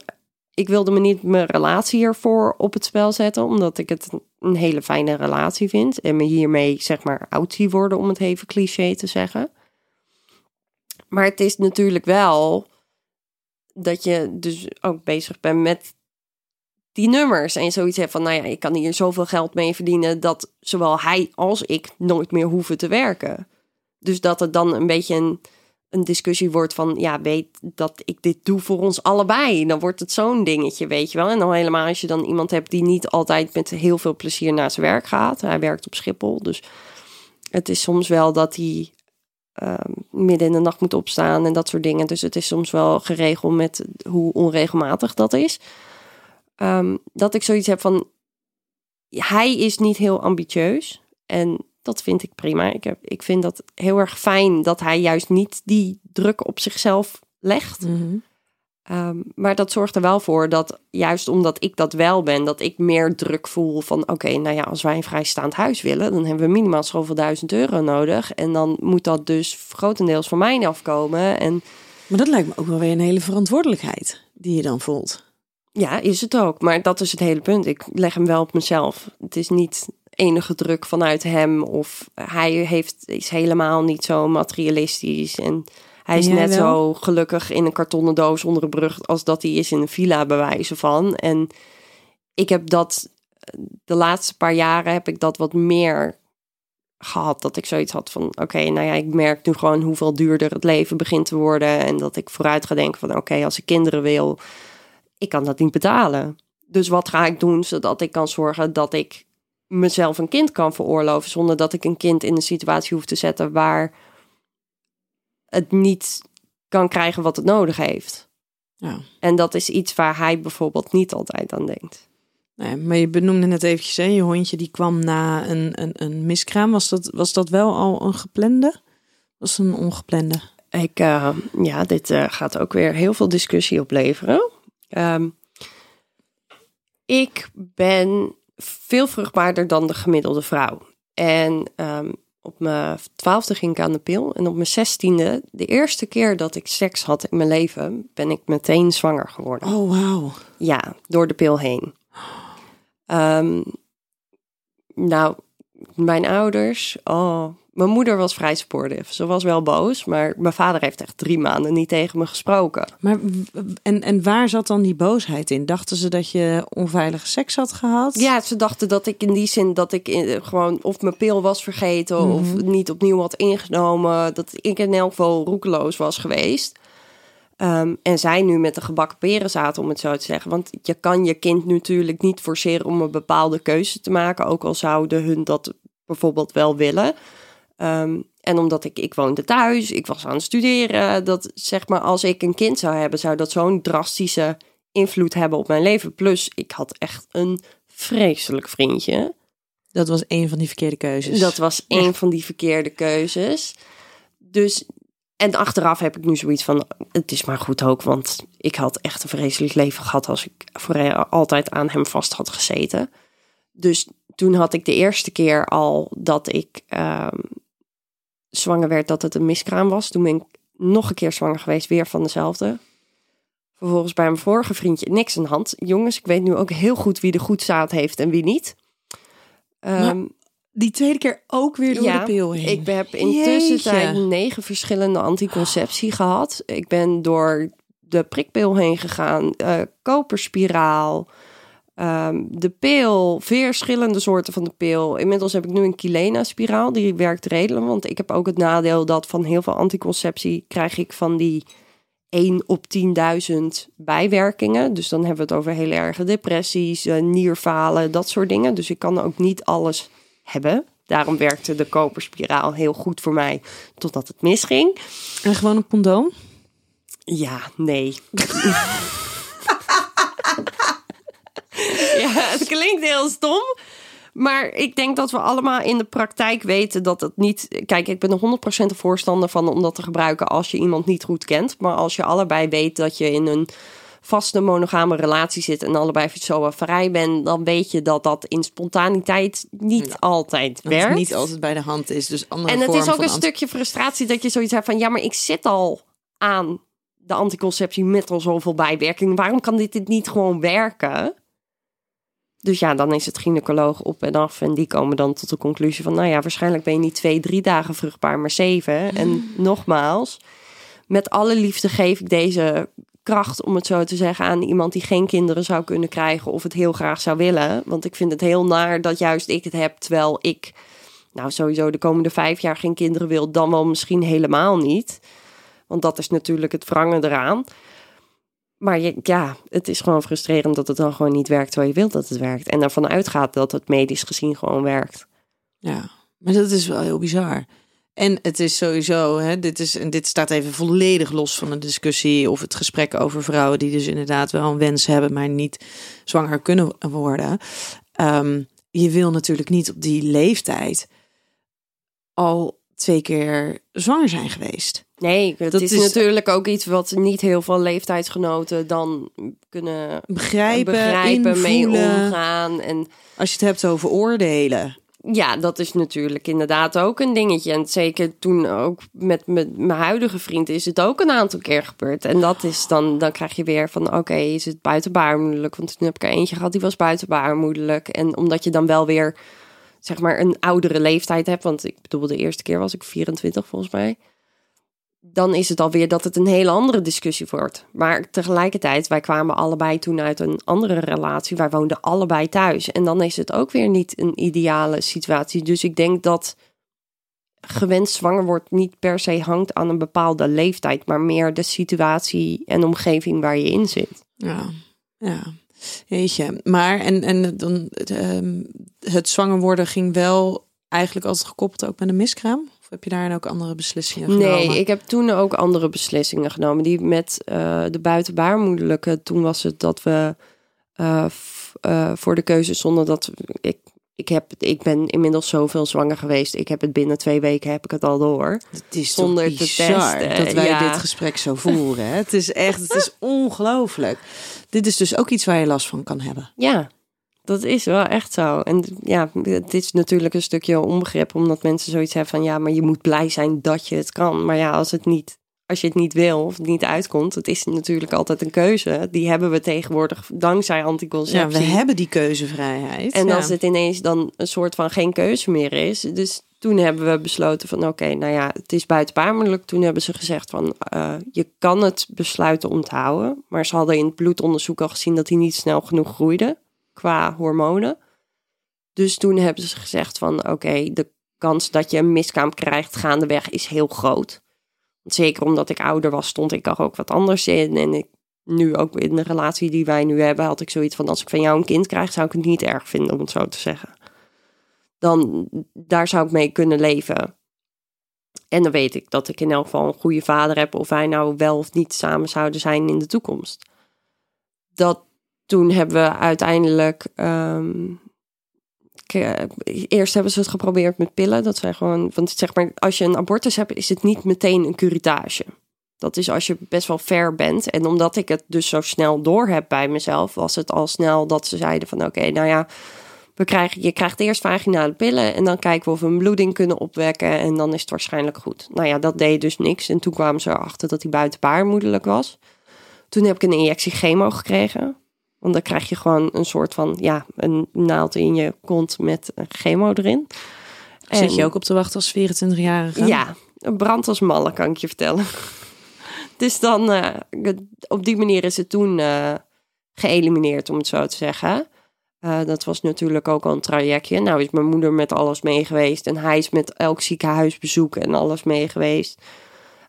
ik wilde me niet mijn relatie hiervoor op het spel zetten, omdat ik het een hele fijne relatie vind en me hiermee zeg maar oud zie worden, om het even cliché te zeggen. Maar het is natuurlijk wel dat je dus ook bezig bent met die nummers en zoiets hebt van, nou ja, ik kan hier zoveel geld mee verdienen dat zowel hij als ik nooit meer hoeven te werken. Dus dat het dan een beetje een, een discussie wordt van, ja, weet dat ik dit doe voor ons allebei. Dan wordt het zo'n dingetje, weet je wel. En dan helemaal als je dan iemand hebt die niet altijd met heel veel plezier naar zijn werk gaat. Hij werkt op Schiphol, dus het is soms wel dat hij ehm, midden in de nacht moet opstaan en dat soort dingen. Dus het is soms wel geregeld met hoe onregelmatig dat is. Ehm, dat ik zoiets heb van, hij is niet heel ambitieus. En dat vind ik prima. Ik, heb, ik vind dat heel erg fijn dat hij juist niet die druk op zichzelf legt. Mhm. Ehm, maar dat zorgt er wel voor dat, juist omdat ik dat wel ben, dat ik meer druk voel van: oké, nou ja, als wij een vrijstaand huis willen, dan hebben we minimaal zoveel duizend euro nodig. En dan moet dat dus grotendeels van mij afkomen. En Maar dat lijkt me ook wel weer een hele verantwoordelijkheid die je dan voelt. ja, is het ook. Maar dat is het hele punt. Ik leg hem wel op mezelf. Het is niet enige druk vanuit hem of hij heeft, is helemaal niet zo materialistisch. En hij is net wel? zo gelukkig in een kartonnen doos onder een brug als dat hij is in een villa bewijzen van. En ik heb dat de laatste paar jaren heb ik dat wat meer gehad. Dat ik zoiets had van oké, nou ja, ik merk nu gewoon hoeveel duurder het leven begint te worden. En dat ik vooruit ga denken van oké, als ik kinderen wil, ik kan dat niet betalen. Dus wat ga ik doen zodat ik kan zorgen dat ik mezelf een kind kan veroorloven zonder dat ik een kind in een situatie hoef te zetten waar het niet kan krijgen wat het nodig heeft. Ja. En dat is iets waar hij bijvoorbeeld niet altijd aan denkt. Nee, maar je benoemde net eventjes, hè, je hondje die kwam na een, een, een miskraam. Was dat, was dat wel al een geplande? Was een ongeplande? Ik, eh, ja, dit eh, gaat ook weer heel veel discussie opleveren. Ehm, ik ben veel vruchtbaarder dan de gemiddelde vrouw. En ehm, op mijn twaalfde ging ik aan de pil. En op mijn zestiende, de eerste keer dat ik seks had in mijn leven, ben ik meteen zwanger geworden. Oh, wauw. Ja, door de pil heen. Ehm, nou, mijn ouders, oh, mijn moeder was vrij supportive. Ze was wel boos, maar mijn vader heeft echt drie maanden niet tegen me gesproken. Maar en, en waar zat dan die boosheid in? Dachten ze dat je onveilige seks had gehad? Ja, ze dachten dat ik in die zin dat ik in- gewoon of mijn pil was vergeten of niet opnieuw had ingenomen. Dat ik in elk geval roekeloos was geweest. Ehm, en zij nu met de gebakken peren zaten, om het zo te zeggen. Want je kan je kind natuurlijk niet forceren om een bepaalde keuze te maken. Ook al zouden hun dat bijvoorbeeld wel willen. Ehm, en omdat ik, ik woonde thuis, ik was aan het studeren. Dat zeg maar, als ik een kind zou hebben, zou dat zo'n drastische invloed hebben op mijn leven. Plus, ik had echt een vreselijk vriendje. Dat was een van die verkeerde keuzes. Dat was een van die verkeerde keuzes. Dus, en achteraf heb ik nu zoiets van, het is maar goed ook, want ik had echt een vreselijk leven gehad als ik voor altijd aan hem vast had gezeten. Dus toen had ik de eerste keer al dat ik ehm, zwanger werd, dat het een miskraam was. Toen ben ik nog een keer zwanger geweest, weer van dezelfde. Vervolgens bij mijn vorige vriendje niks aan de hand. Jongens, ik weet nu ook heel goed wie de goed zaad heeft en wie niet. Ehm, Die tweede keer ook weer door ja, de pil heen. Ik heb intussen negen verschillende anticonceptie gehad. Ik ben door de prikpil heen gegaan, eh, koperspiraal, ehm, de pil, verschillende soorten van de pil. Inmiddels heb ik nu een Kilena-spiraal, die werkt redelijk. Want ik heb ook het nadeel dat van heel veel anticonceptie krijg ik van die 1 op 10.000 bijwerkingen. Dus dan hebben we het over heel erge depressies, eh, nierfalen, dat soort dingen. Dus ik kan ook niet alles hebben. Daarom werkte de koperspiraal heel goed voor mij, totdat het misging. En gewoon een condoom? Ja, nee. ja, het klinkt heel stom. Maar ik denk dat we allemaal in de praktijk weten dat het niet. Kijk, ik ben er 100% een voorstander van om dat te gebruiken als je iemand niet goed kent. Maar als je allebei weet dat je in een vaste monogame relatie zit en allebei zo vrij bent, dan weet je dat dat in spontaniteit niet altijd Dat werkt. het niet altijd bij de hand is. Dus andere En het is ook een stukje frustratie dat je zoiets hebt van... ja, maar ik zit al aan de anticonceptie met al zoveel bijwerkingen. Waarom kan dit, dit niet gewoon werken? Dus ja, dan is het gynaecoloog op en af. En die komen dan tot de conclusie van... nou ja, waarschijnlijk ben je niet twee, drie dagen vruchtbaar, maar zeven. En nogmaals, met alle liefde geef ik deze kracht, om het zo te zeggen... aan iemand die geen kinderen zou kunnen krijgen... of het heel graag zou willen. Want ik vind het heel naar dat juist ik het heb... terwijl ik nou sowieso de komende vijf jaar geen kinderen wil, dan wel misschien helemaal niet. Want Want dat is natuurlijk het wrangen eraan. Maar ja, het is gewoon frustrerend dat het dan gewoon niet werkt terwijl je wilt dat het werkt. En ervan uitgaat dat het medisch gezien gewoon werkt. Ja, maar dat is wel heel bizar. En het is sowieso, hè, dit, is, en dit staat even volledig los van de discussie of het gesprek over vrouwen die dus inderdaad wel een wens hebben, maar niet zwanger kunnen worden. Ehm, je wil natuurlijk niet op die leeftijd al twee keer zwanger zijn geweest. Nee, het Dat is, is- natuurlijk ook iets wat niet heel veel leeftijdsgenoten dan kunnen Begrijpen, begrijpen, mee omgaan. En Als je het hebt over oordelen. ja, dat is natuurlijk inderdaad ook een dingetje. En zeker toen ook met met mijn huidige vriend is het ook een aantal keer gebeurd. En dat is dan, dan krijg je weer van, oké, is het buitenbaarmoedelijk? Want toen heb ik er eentje gehad, die was buitenbaarmoedelijk. En omdat je dan wel weer, zeg maar, een oudere leeftijd hebt. Want ik bedoel, de eerste keer was ik 24 volgens mij. Dan is het alweer dat het een hele andere discussie wordt. Maar tegelijkertijd, wij kwamen allebei toen uit een andere relatie. Wij woonden allebei thuis. En dan is het ook weer niet een ideale situatie. Dus ik denk dat gewenst zwanger wordt niet per se hangt aan een bepaalde leeftijd, maar meer de situatie en omgeving waar je in zit. Ja, ja. Jeetje. Maar en, en dan, ehm, het zwanger worden ging wel eigenlijk altijd gekoppeld ook met een miskraam? Heb je daar ook andere beslissingen genomen? Nee, ik heb toen ook andere beslissingen genomen. Die met eh, de buitenbaarmoedelijke, toen was het dat we eh, f- eh, voor de keuze stonden dat ik. Ik, heb, ik ben inmiddels zoveel zwanger geweest. Ik heb het binnen twee weken heb ik het al door. Het is zonder toch te bizar testen, dat wij ja. dit gesprek zo voeren. Hè? Het is echt, het is ongelooflijk. Dit is dus ook iets waar je last van kan hebben. Ja, dat is wel echt zo. En ja, het is natuurlijk een stukje onbegrip, omdat mensen zoiets hebben van ja, maar je moet blij zijn dat je het kan. Maar ja, als het niet, als je het niet wil of het niet uitkomt, het is natuurlijk altijd een keuze. Die hebben we tegenwoordig dankzij Ja, anticonceptie. we hebben die keuzevrijheid. En ja. als het ineens dan een soort van geen keuze meer is. Dus toen hebben we besloten van oké, nou ja, het is buitenbaarmoedelijk. Toen hebben ze gezegd van eh, je kan het besluiten om te houden. Maar ze hadden in het bloedonderzoek al gezien dat hij niet snel genoeg groeide qua hormonen. Dus toen hebben ze gezegd van oké, de kans dat je een miskraam krijgt gaandeweg is heel groot. Zeker omdat ik ouder was, stond ik er ook wat anders in. En ik nu ook in de relatie die wij nu hebben, had ik zoiets van: als ik van jou een kind krijg, zou ik het niet erg vinden, om het zo te zeggen. Dan daar zou ik mee kunnen leven. En dan weet ik dat ik in elk geval een goede vader heb, of wij nou wel of niet samen zouden zijn in de toekomst. Dat toen hebben we uiteindelijk. ehm, eerst hebben ze het geprobeerd met pillen. Dat zijn gewoon. Want zeg maar, als je een abortus hebt, is het niet meteen een curatage. Dat is als je best wel ver bent. En omdat ik het dus zo snel door heb bij mezelf, was het al snel dat ze zeiden van oké, nou ja, we krijgen, je krijgt eerst vaginale pillen en dan kijken we of we een bloeding kunnen opwekken en dan is het waarschijnlijk goed. Nou ja, dat deed dus niks. En toen kwamen ze erachter dat hij buitenbaarmoedelijk was. Toen heb ik een injectie chemo gekregen. Want dan krijg je gewoon een soort van, ja, een naald in je kont met een chemo erin. Zit je ook op te wachten als 24-jarige? Ja, een brand als malle, kan ik je vertellen. Dus dan, eh, op die manier is het toen eh, geëlimineerd, om het zo te zeggen. Eh, dat was natuurlijk ook al een trajectje. Nou is mijn moeder met alles mee geweest. En hij is met elk ziekenhuisbezoek en alles mee geweest.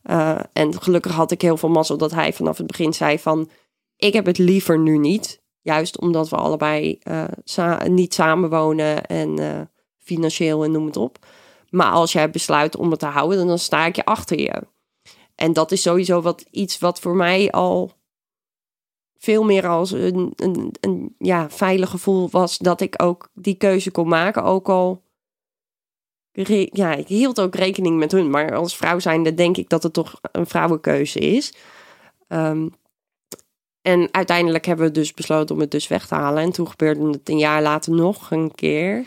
Eh, en gelukkig had ik heel veel mazzel dat hij vanaf het begin zei van... Ik heb het liever nu niet. Juist omdat we allebei sa- niet samenwonen en eh, financieel en noem het op. Maar als jij besluit om het te houden, dan sta ik je achter je. En dat is sowieso wat, iets wat voor mij al veel meer als een, een, een ja, veilig gevoel was dat ik ook die keuze kon maken. Ook al, ja, ik hield ook rekening met hun. Maar als vrouw zijnde denk ik dat het toch een vrouwenkeuze is. Ehm, en uiteindelijk hebben we dus besloten om het dus weg te halen. En toen gebeurde het een jaar later nog een keer.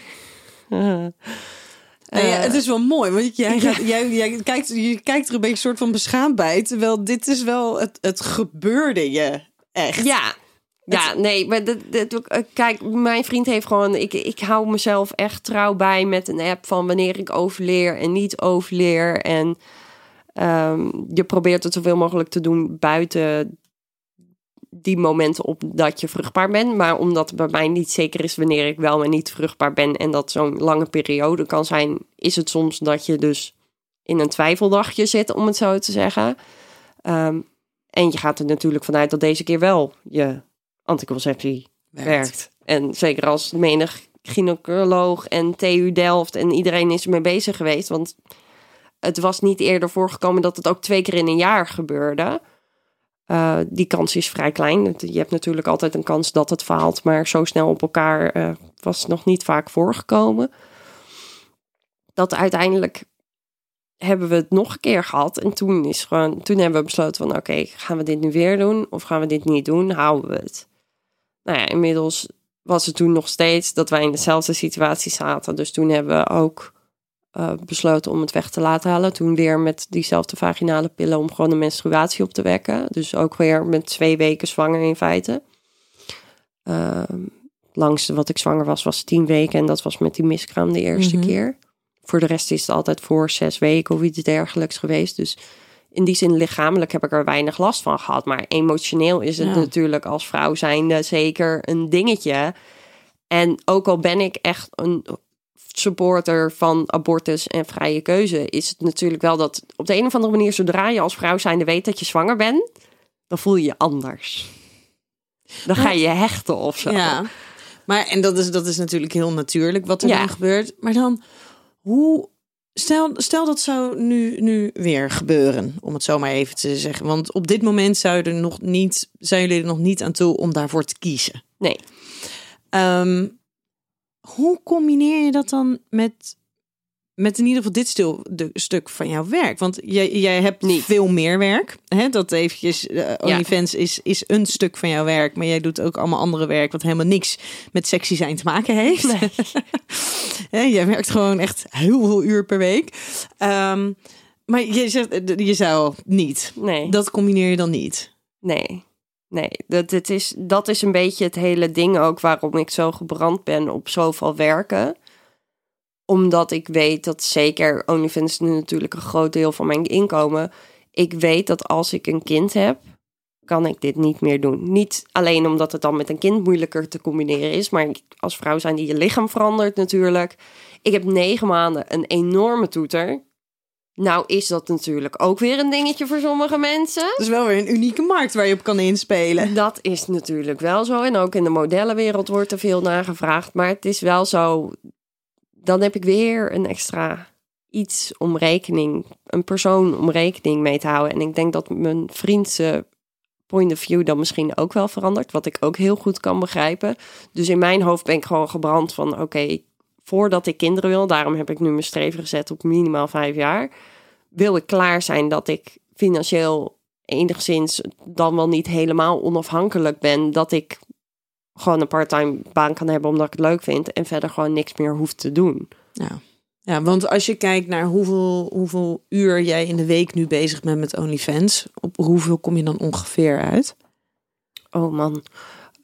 Ja, Eh, het is wel mooi, want jij, gaat, jij, jij kijkt, je kijkt er een beetje soort van beschaamd bij. Terwijl dit is wel, het, het gebeurde je echt. Ja. Ja, nee, maar dat, dat, kijk, mijn vriend heeft gewoon, ik, ik hou mezelf echt trouw bij met een app van wanneer ik overleer en niet overleer. En ehm, je probeert het zoveel mogelijk te doen buiten die momenten op dat je vruchtbaar bent. Maar omdat het bij mij niet zeker is wanneer ik wel en niet vruchtbaar ben en dat zo'n lange periode kan zijn, is het soms dat je dus in een twijfeldagje zit, om het zo te zeggen. Ehm, en je gaat er natuurlijk vanuit dat deze keer wel je anticonceptie werkt. En zeker als menig gynaecoloog en TU Delft en iedereen is ermee bezig geweest. Want het was niet eerder voorgekomen dat het ook twee keer in een jaar gebeurde. Uh, die kans is vrij klein. Je hebt natuurlijk altijd een kans dat het faalt, maar zo snel op elkaar uh, was nog niet vaak voorgekomen. Dat uiteindelijk hebben we het nog een keer gehad. En toen, is gewoon, toen hebben we besloten van oké, gaan we dit nu weer doen of gaan we dit niet doen? Houden we het. Nou ja, inmiddels was het toen nog steeds dat wij in dezelfde situatie zaten. Dus toen hebben we ook uh, besloten om het weg te laten halen. Toen weer met diezelfde vaginale pillen om gewoon de menstruatie op te wekken. Dus ook weer met twee weken zwanger in feite. Uh, langste wat ik zwanger was, was tien weken. En dat was met die miskraam de eerste mm -hmm. keer. Voor de rest is het altijd voor zes weken of iets dergelijks geweest. Dus in die zin lichamelijk heb ik er weinig last van gehad. Maar emotioneel is het ja. natuurlijk als vrouw zijnde zeker een dingetje. En ook al ben ik echt een supporter van abortus en vrije keuze, is het natuurlijk wel dat op de een of andere manier, zodra je als vrouw zijnde weet dat je zwanger bent, dan voel je je anders. Dan ga je hechten of zo. Ja, maar en dat is, dat is natuurlijk heel natuurlijk wat er ja. dan gebeurt. Maar dan, hoe Stel, stel dat zou nu, nu weer gebeuren, om het zo maar even te zeggen. Want op dit moment zou er nog niet, zijn jullie er nog niet aan toe om daarvoor te kiezen. Nee. Um, hoe combineer je dat dan met, met in ieder geval dit stil, de, stuk van jouw werk? Want jij, jij hebt niet veel meer werk. Hè? Dat eventjes, uh, OnlyFans ja. is, is een stuk van jouw werk. Maar jij doet ook allemaal andere werk wat helemaal niks met sexy zijn te maken heeft. Nee. Jij werkt gewoon echt heel veel uur per week. Um, maar je zegt, je zou niet. Nee. Dat combineer je dan niet. Nee. Nee, dat, het is, dat is een beetje het hele ding ook waarom ik zo gebrand ben op zoveel werken. Omdat ik weet dat zeker OnlyFans nu natuurlijk een groot deel van mijn inkomen. Ik weet dat als ik een kind heb, kan ik dit niet meer doen. Niet alleen omdat het dan met een kind moeilijker te combineren is, maar als vrouw zijn die je lichaam verandert natuurlijk. Ik heb negen maanden een enorme toeter. Nou is dat natuurlijk ook weer een dingetje voor sommige mensen. Dat is wel weer een unieke markt waar je op kan inspelen. Dat is natuurlijk wel zo. En ook in de modellenwereld wordt er veel naar gevraagd. Maar het is wel zo. Dan heb ik weer een extra iets om rekening, een persoon om rekening mee te houden. En ik denk dat mijn vriendse point of view dan misschien ook wel verandert. Wat ik ook heel goed kan begrijpen. Dus in mijn hoofd ben ik gewoon gebrand van: oké, okay, voordat ik kinderen wil, daarom heb ik nu mijn streven gezet op minimaal vijf jaar, wil ik klaar zijn dat ik financieel enigszins dan wel niet helemaal onafhankelijk ben, dat ik gewoon een parttime baan kan hebben omdat ik het leuk vind en verder gewoon niks meer hoef te doen. Ja. Ja, want als je kijkt naar hoeveel, hoeveel uur jij in de week nu bezig bent met OnlyFans, op hoeveel kom je dan ongeveer uit? Oh man,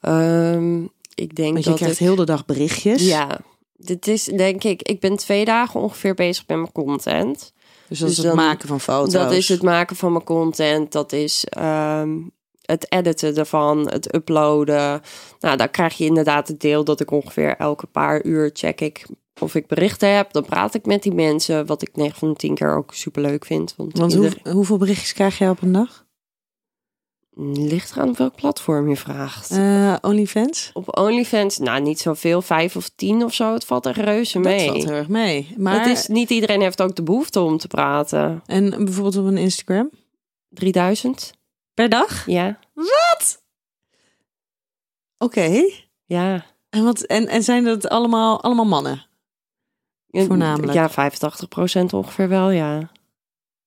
um, ik denk Want je dat krijgt ik... heel de dag berichtjes. Ja, dit is denk ik, ik ben twee dagen ongeveer bezig met mijn content. Dus dat is het maken van foto's. Dat is het maken van mijn content. Dat is um, het editen ervan, het uploaden. Nou, dan krijg je inderdaad het deel dat ik ongeveer elke paar uur check ik of ik berichten heb. Dan praat ik met die mensen, wat ik 9 van de 10 keer ook super leuk vind. Want, Want ieder... hoe, hoeveel berichtjes krijg je op een dag? Ligt eraan welk platform je vraagt. Uh, OnlyFans? Op OnlyFans, nou niet zoveel, vijf of tien of zo. Het valt er reuze mee. Dat valt heel erg mee. Maar het is, niet iedereen heeft ook de behoefte om te praten. En bijvoorbeeld op een Instagram? 3000. Per dag? Ja. Wat? Oké. Okay. Ja. En, wat, en, en zijn dat allemaal, allemaal mannen? Voornamelijk? Ja, 85% ongeveer wel, ja.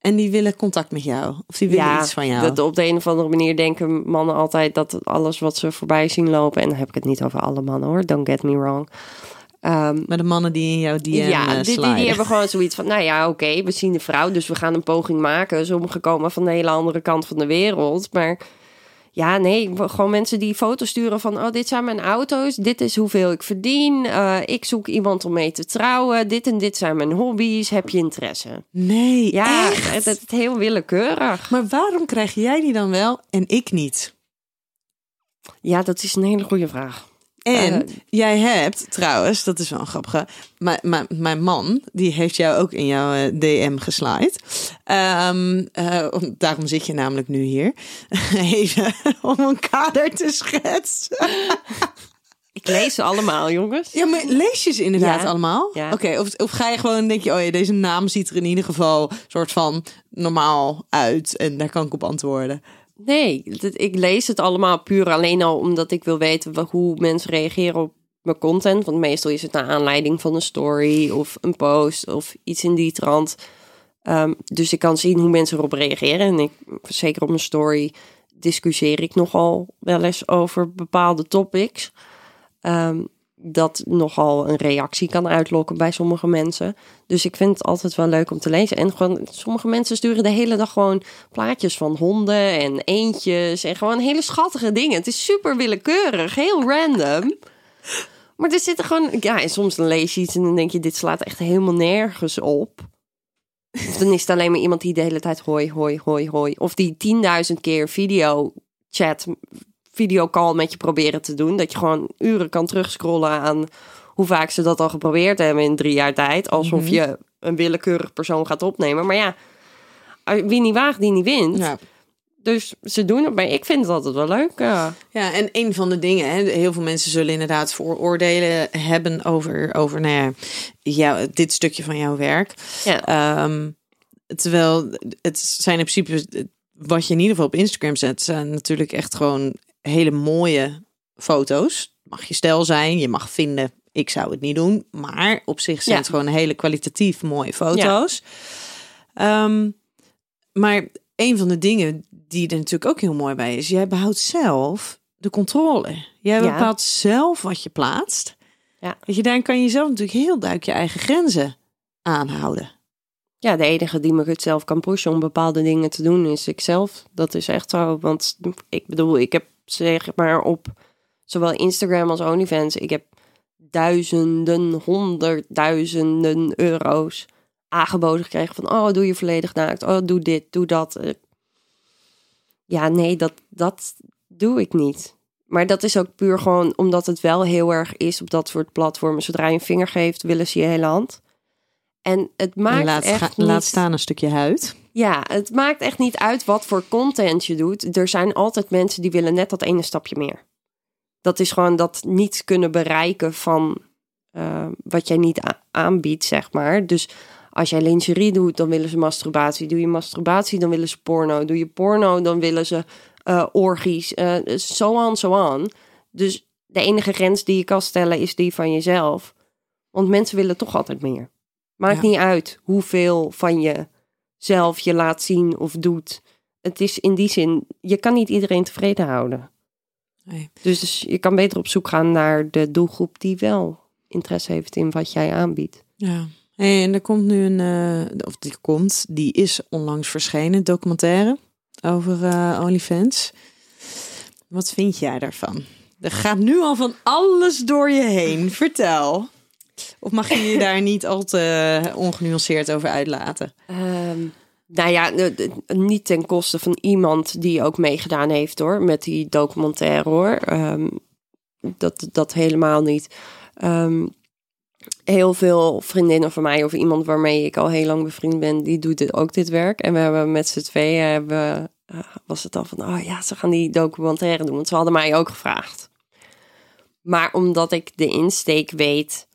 En die willen contact met jou? Of die willen ja, iets van jou? Dat op de een of andere manier denken mannen altijd dat alles wat ze voorbij zien lopen... en dan heb ik het niet over alle mannen hoor, don't get me wrong... Um, maar de mannen die in jouw DM Ja, uh, die, die, die, hebben gewoon zoiets van... nou ja, oké, okay, we zien de vrouw, dus we gaan een poging maken. Sommigen komen van de hele andere kant van de wereld. Maar ja, nee, gewoon mensen die foto's sturen van... oh, dit zijn mijn auto's, dit is hoeveel ik verdien... Uh, ik zoek iemand om mee te trouwen, dit en dit zijn mijn hobby's, heb je interesse? Nee, Ja, echt? het is heel willekeurig. Maar waarom krijg jij die dan wel en ik niet? Ja, dat is een hele goede vraag. En jij hebt trouwens, dat is wel een grappige, mijn, man, die heeft jou ook in jouw eh, DM geslaaid. Ehm, eh, om- daarom zit je namelijk nu hier. Even om een kader te schetsen. Ik lees ze allemaal, jongens. Ja, maar lees je ze inderdaad Ja. allemaal? Ja. Oké, of, of ga je gewoon, denk je, oh ja, deze naam ziet er in ieder geval soort van normaal uit en daar kan ik op antwoorden. Nee, ik lees het allemaal puur alleen al omdat ik wil weten hoe mensen reageren op mijn content. Want meestal is het naar aanleiding van een story of een post of iets in die trant. Ehm, dus ik kan zien hoe mensen erop reageren. En ik, zeker op mijn story discussieer ik nogal wel eens over bepaalde topics. Ehm, dat nogal een reactie kan uitlokken bij sommige mensen. Dus ik vind het altijd wel leuk om te lezen. En gewoon, sommige mensen sturen de hele dag gewoon plaatjes van honden en eendjes. En gewoon hele schattige dingen. Het is super willekeurig, heel random. Maar er zitten gewoon... Ja, en soms dan lees je iets en dan denk je... dit slaat echt helemaal nergens op. Of dan is het alleen maar iemand die de hele tijd hoi, hoi, hoi, hoi. Of die 10.000 keer video chat, videocall met je proberen te doen. Dat je gewoon uren kan terugscrollen aan hoe vaak ze dat al geprobeerd hebben in drie jaar tijd. Alsof je een willekeurig persoon gaat opnemen. Maar ja, wie niet waagt, die niet wint. Ja. Dus ze doen het, maar ik vind het altijd wel leuk. Ja. Ja, en een van de dingen, hè, heel veel mensen zullen inderdaad vooroordelen hebben over, over nou ja, jou, dit stukje van jouw werk. Ja. Ehm, terwijl het zijn in principe, wat je in ieder geval op Instagram zet, zijn natuurlijk echt gewoon hele mooie foto's. Mag je stijl zijn, je mag vinden, ik zou het niet doen, maar op zich zijn Ja. het gewoon hele kwalitatief mooie foto's. Ehm, maar een van de dingen die er natuurlijk ook heel mooi bij is, jij behoudt zelf de controle. Jij Ja. bepaalt zelf wat je plaatst. Ja. Weet je, daar kan je zelf natuurlijk heel duidelijk je eigen grenzen aanhouden. ja, de enige die me het zelf kan pushen om bepaalde dingen te doen is ikzelf. Dat is echt zo. Want ik bedoel, ik heb zeg maar op zowel Instagram als OnlyFans, ik heb duizenden, honderdduizenden euro's aangeboden gekregen van, oh, doe je volledig naakt, oh, doe dit, doe dat. Eh, Ja, nee, dat, dat doe ik niet. Maar dat is ook puur gewoon omdat het wel heel erg is op dat soort platformen. Zodra je een vinger geeft, willen ze je hele hand. En het maakt En laat, echt niet... laat staan een stukje huid. Ja, het maakt echt niet uit wat voor content je doet. Er zijn altijd mensen die willen net dat ene stapje meer. Dat is gewoon dat niet kunnen bereiken van eh, wat jij niet aanbiedt, zeg maar. Dus als jij lingerie doet, dan willen ze masturbatie. Doe je masturbatie, dan willen ze porno. Doe je porno, dan willen ze eh orgies. zo aan, zo aan. Dus de enige grens die je kan stellen is die van jezelf. Want mensen willen toch altijd meer. Maakt Ja. niet uit hoeveel van je zelf je laat zien of doet. Het is in die zin, je kan niet iedereen tevreden houden. Nee. Dus, dus je kan beter op zoek gaan naar de doelgroep die wel interesse heeft in wat jij aanbiedt. Ja. Hey, en er komt nu een, eh, of die komt, die is onlangs verschenen, documentaire over eh, OnlyFans. Wat vind jij daarvan? Er gaat nu al van alles door je heen. Vertel. Of mag je je daar niet al te ongenuanceerd over uitlaten? Ehm, nou ja, niet ten koste van iemand die ook meegedaan heeft hoor, met die documentaire hoor. Ehm, dat, dat helemaal niet. Ehm, heel veel vriendinnen van mij of iemand waarmee ik al heel lang bevriend ben, die doet dit, ook dit werk. En we hebben met z'n tweeën, hebben, eh, was het al van, oh ja, ze gaan die documentaire doen. Want ze hadden mij ook gevraagd. Maar omdat ik de insteek weet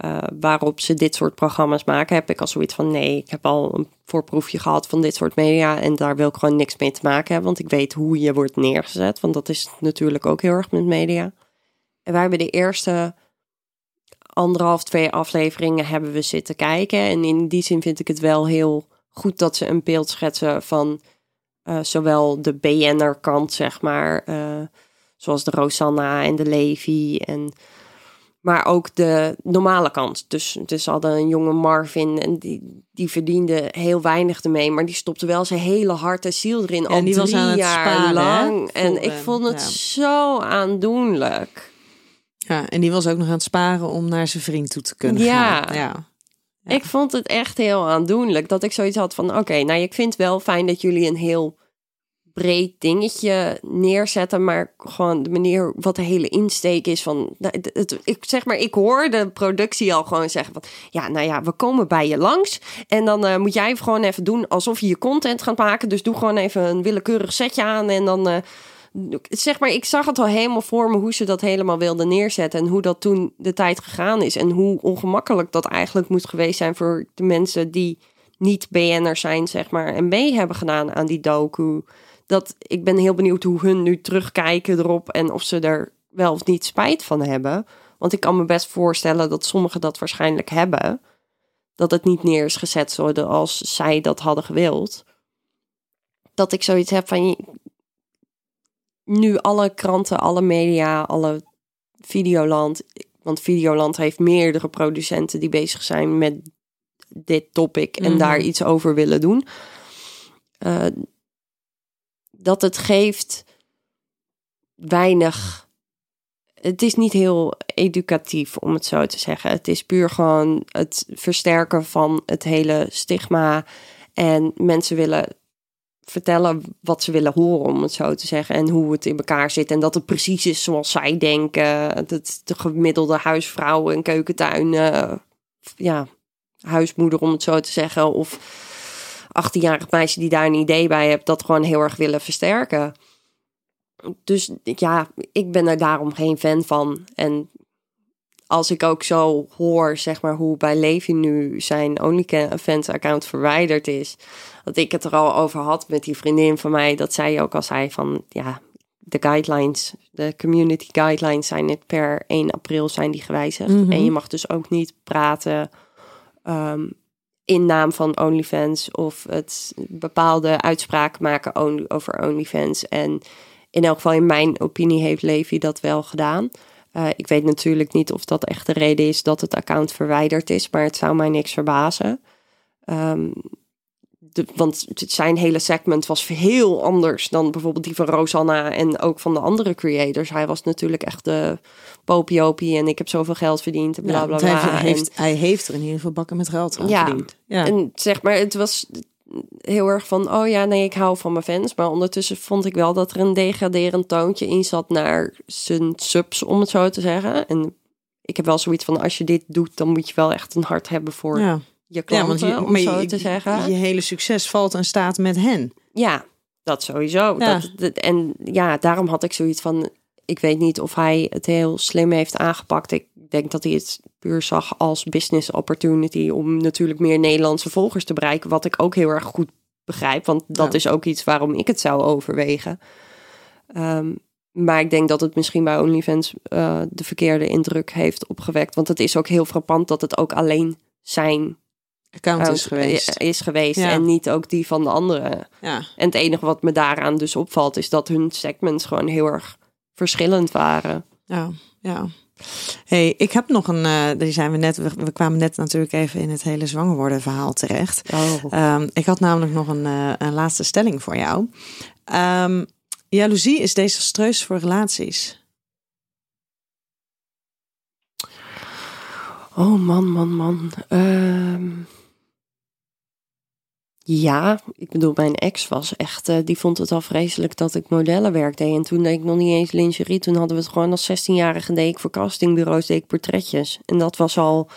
eh, waarop ze dit soort programma's maken, heb ik al zoiets van nee, ik heb al een voorproefje gehad van dit soort media en daar wil ik gewoon niks mee te maken hebben, want ik weet hoe je wordt neergezet, want dat is natuurlijk ook heel erg met media. En wij hebben de eerste anderhalf, twee afleveringen hebben we zitten kijken en in die zin vind ik het wel heel goed dat ze een beeld schetsen van eh, zowel de BN'er kant, zeg maar, eh, zoals de Rosanna en de Levi en maar ook de normale kant. Dus, dus hadden een jonge Marvin en die, die verdiende heel weinig ermee. Maar die stopte wel zijn hele hart en ziel erin. al die was aan het jaar sparen, lang. En ik vond het ja. zo aandoenlijk. Ja, en die was ook nog aan het sparen om naar zijn vriend toe te kunnen Ja. gaan. Ja. Ja. Ik vond het echt heel aandoenlijk. Dat ik zoiets had van, oké, nou ik vind wel fijn dat jullie een heel breed dingetje neerzetten, maar gewoon de manier wat de hele insteek is van, nou, het, ik zeg maar, ik hoor de productie al gewoon zeggen van, ja, nou ja, we komen bij je langs en dan eh, moet jij gewoon even doen alsof je je content gaat maken, dus doe gewoon even een willekeurig setje aan en dan, eh, zeg maar, ik zag het al helemaal voor me hoe ze dat helemaal wilden neerzetten en hoe dat toen de tijd gegaan is en hoe ongemakkelijk dat eigenlijk moet geweest zijn voor de mensen die niet BN'ers zijn, zeg maar, en mee hebben gedaan aan die docu. Dat ik ben heel benieuwd hoe hun nu terugkijken erop en of ze er wel of niet spijt van hebben. Want ik kan me best voorstellen dat sommigen dat waarschijnlijk hebben. Dat het niet neer is gezet zoals zij dat hadden gewild. Dat ik zoiets heb van nu alle kranten, alle media, alle Videoland. Want Videoland heeft meerdere producenten die bezig zijn met dit topic en Mhm. daar iets over willen doen. Eh, dat het geeft weinig. Het is niet heel educatief, om het zo te zeggen. Het is puur gewoon het versterken van het hele stigma. En mensen willen vertellen wat ze willen horen, om het zo te zeggen. En hoe het in elkaar zit. En dat het precies is zoals zij denken. Dat de gemiddelde huisvrouw en keukentuin. ja, huismoeder, om het zo te zeggen. Of 18-jarig meisje die daar een idee bij hebt. Dat gewoon heel erg willen versterken. Dus ja, ik ben er daarom geen fan van. En als ik ook zo hoor, zeg maar, hoe bij Levi nu zijn OnlyFans-account verwijderd is. Dat ik het er al over had met die vriendin van mij. Dat zij ook al zei van, ja, de guidelines, de community guidelines zijn het per 1 april zijn die gewijzigd. Mhm. En je mag dus ook niet praten ehm, in naam van OnlyFans of het bepaalde uitspraken maken over OnlyFans. En in elk geval in mijn opinie heeft Levi dat wel gedaan. Eh, ik weet natuurlijk niet of dat echt de reden is dat het account verwijderd is, maar het zou mij niks verbazen. Ehm, de, want zijn hele segment was heel anders dan bijvoorbeeld die van Rosanna en ook van de andere creators. Hij was natuurlijk echt de popiopie en ik heb zoveel geld verdiend en bla bla bla. hij, En- heeft, hij heeft er in ieder geval bakken met geld aan Ja, verdiend. Ja. en zeg maar, het was heel erg van, oh ja, nee, ik hou van mijn fans. Maar ondertussen vond ik wel dat er een degraderend toontje in zat naar zijn subs, om het zo te zeggen. En ik heb wel zoiets van, als je dit doet, dan moet je wel echt een hart hebben voor ja. Je Ja, klanten, want je, om zo je, te zeggen. je hele succes valt en staat met hen. Ja, dat sowieso. Ja. Dat, dat- en ja, daarom had ik zoiets van... Ik weet niet of hij het heel slim heeft aangepakt. Ik denk dat hij het puur zag als business opportunity... om natuurlijk meer Nederlandse volgers te bereiken. Wat ik ook heel erg goed begrijp. Want dat Ja. is ook iets waarom ik het zou overwegen. Ehm, maar ik denk dat het misschien bij OnlyFans eh, de verkeerde indruk heeft opgewekt. Want het is ook heel frappant dat het ook alleen zijn Account is geweest. is geweest Ja. en niet ook die van de anderen. Ja. En het enige wat me daaraan dus opvalt, is dat hun segments gewoon heel erg verschillend waren. Ja, ja. Hey, ik heb nog een. eh, die zijn we net. We, we kwamen net natuurlijk even in het hele zwanger worden verhaal terecht. Oh. Ehm, ik had namelijk nog een, eh, een laatste stelling voor jou. Ehm jaloezie is desastreus voor relaties. Oh man, man, man. Ehm, ja, ik bedoel, mijn ex was echt, eh, die vond het al vreselijk dat ik modellenwerk deed. En toen deed ik nog niet eens lingerie. Toen hadden we het gewoon als 16-jarige deed ik voor castingbureaus, deed ik portretjes. En dat was al,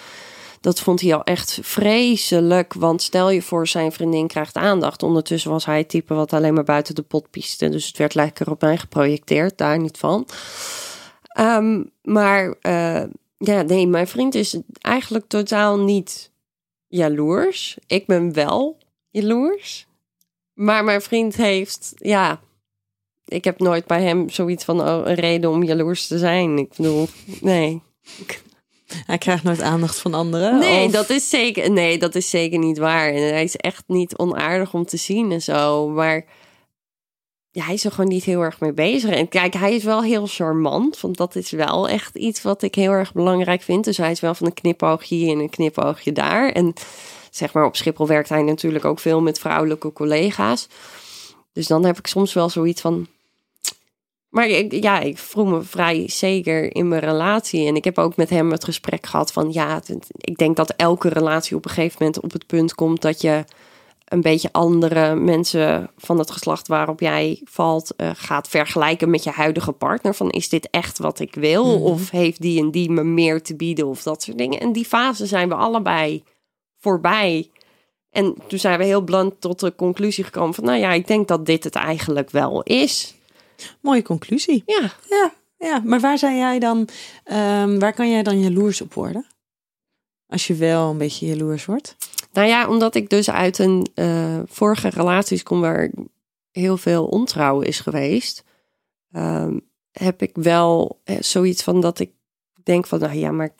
dat vond hij al echt vreselijk. Want stel je voor, zijn vriendin krijgt aandacht. Ondertussen was hij het type wat alleen maar buiten de pot pieste. Dus het werd lekker op mij geprojecteerd, daar niet van. Ehm, maar eh, ja, nee, mijn vriend is eigenlijk totaal niet jaloers. Ik ben wel jaloers. Maar mijn vriend heeft, ja, ik heb nooit bij hem zoiets van oh, een reden om jaloers te zijn. Ik bedoel, nee. Hij krijgt nooit aandacht van anderen. Nee, of- dat is zeker, nee, dat is zeker niet waar. En hij is echt niet onaardig om te zien en zo. Maar ja, hij is er gewoon niet heel erg mee bezig. En kijk, hij is wel heel charmant. Want dat is wel echt iets wat ik heel erg belangrijk vind. Dus hij is wel van een knipoogje hier en een knipoogje daar. En zeg maar, op Schiphol werkt hij natuurlijk ook veel met vrouwelijke collega's. Dus dan heb ik soms wel zoiets van. Maar ik, ja, ik voel me vrij zeker in mijn relatie. En ik heb ook met hem het gesprek gehad van... ja, ik denk dat elke relatie op een gegeven moment op het punt komt... dat je een beetje andere mensen van het geslacht waarop jij valt eh, gaat vergelijken met je huidige partner. Van is dit echt wat ik wil? Mhm. Of heeft die en die me meer te bieden? Of dat soort dingen. En die fase zijn we allebei voorbij. En toen zijn we heel blunt tot de conclusie gekomen van... nou ja, ik denk dat dit het eigenlijk wel is. Mooie conclusie. Ja, Ja, ja. maar waar zijn jij dan, ehm, waar kan jij dan jaloers op worden? Als je wel een beetje jaloers wordt. Nou ja, omdat ik dus uit een eh, vorige relaties kom waar heel veel ontrouw is geweest, ehm, heb ik wel eh, zoiets van dat ik denk van, nou ja, maar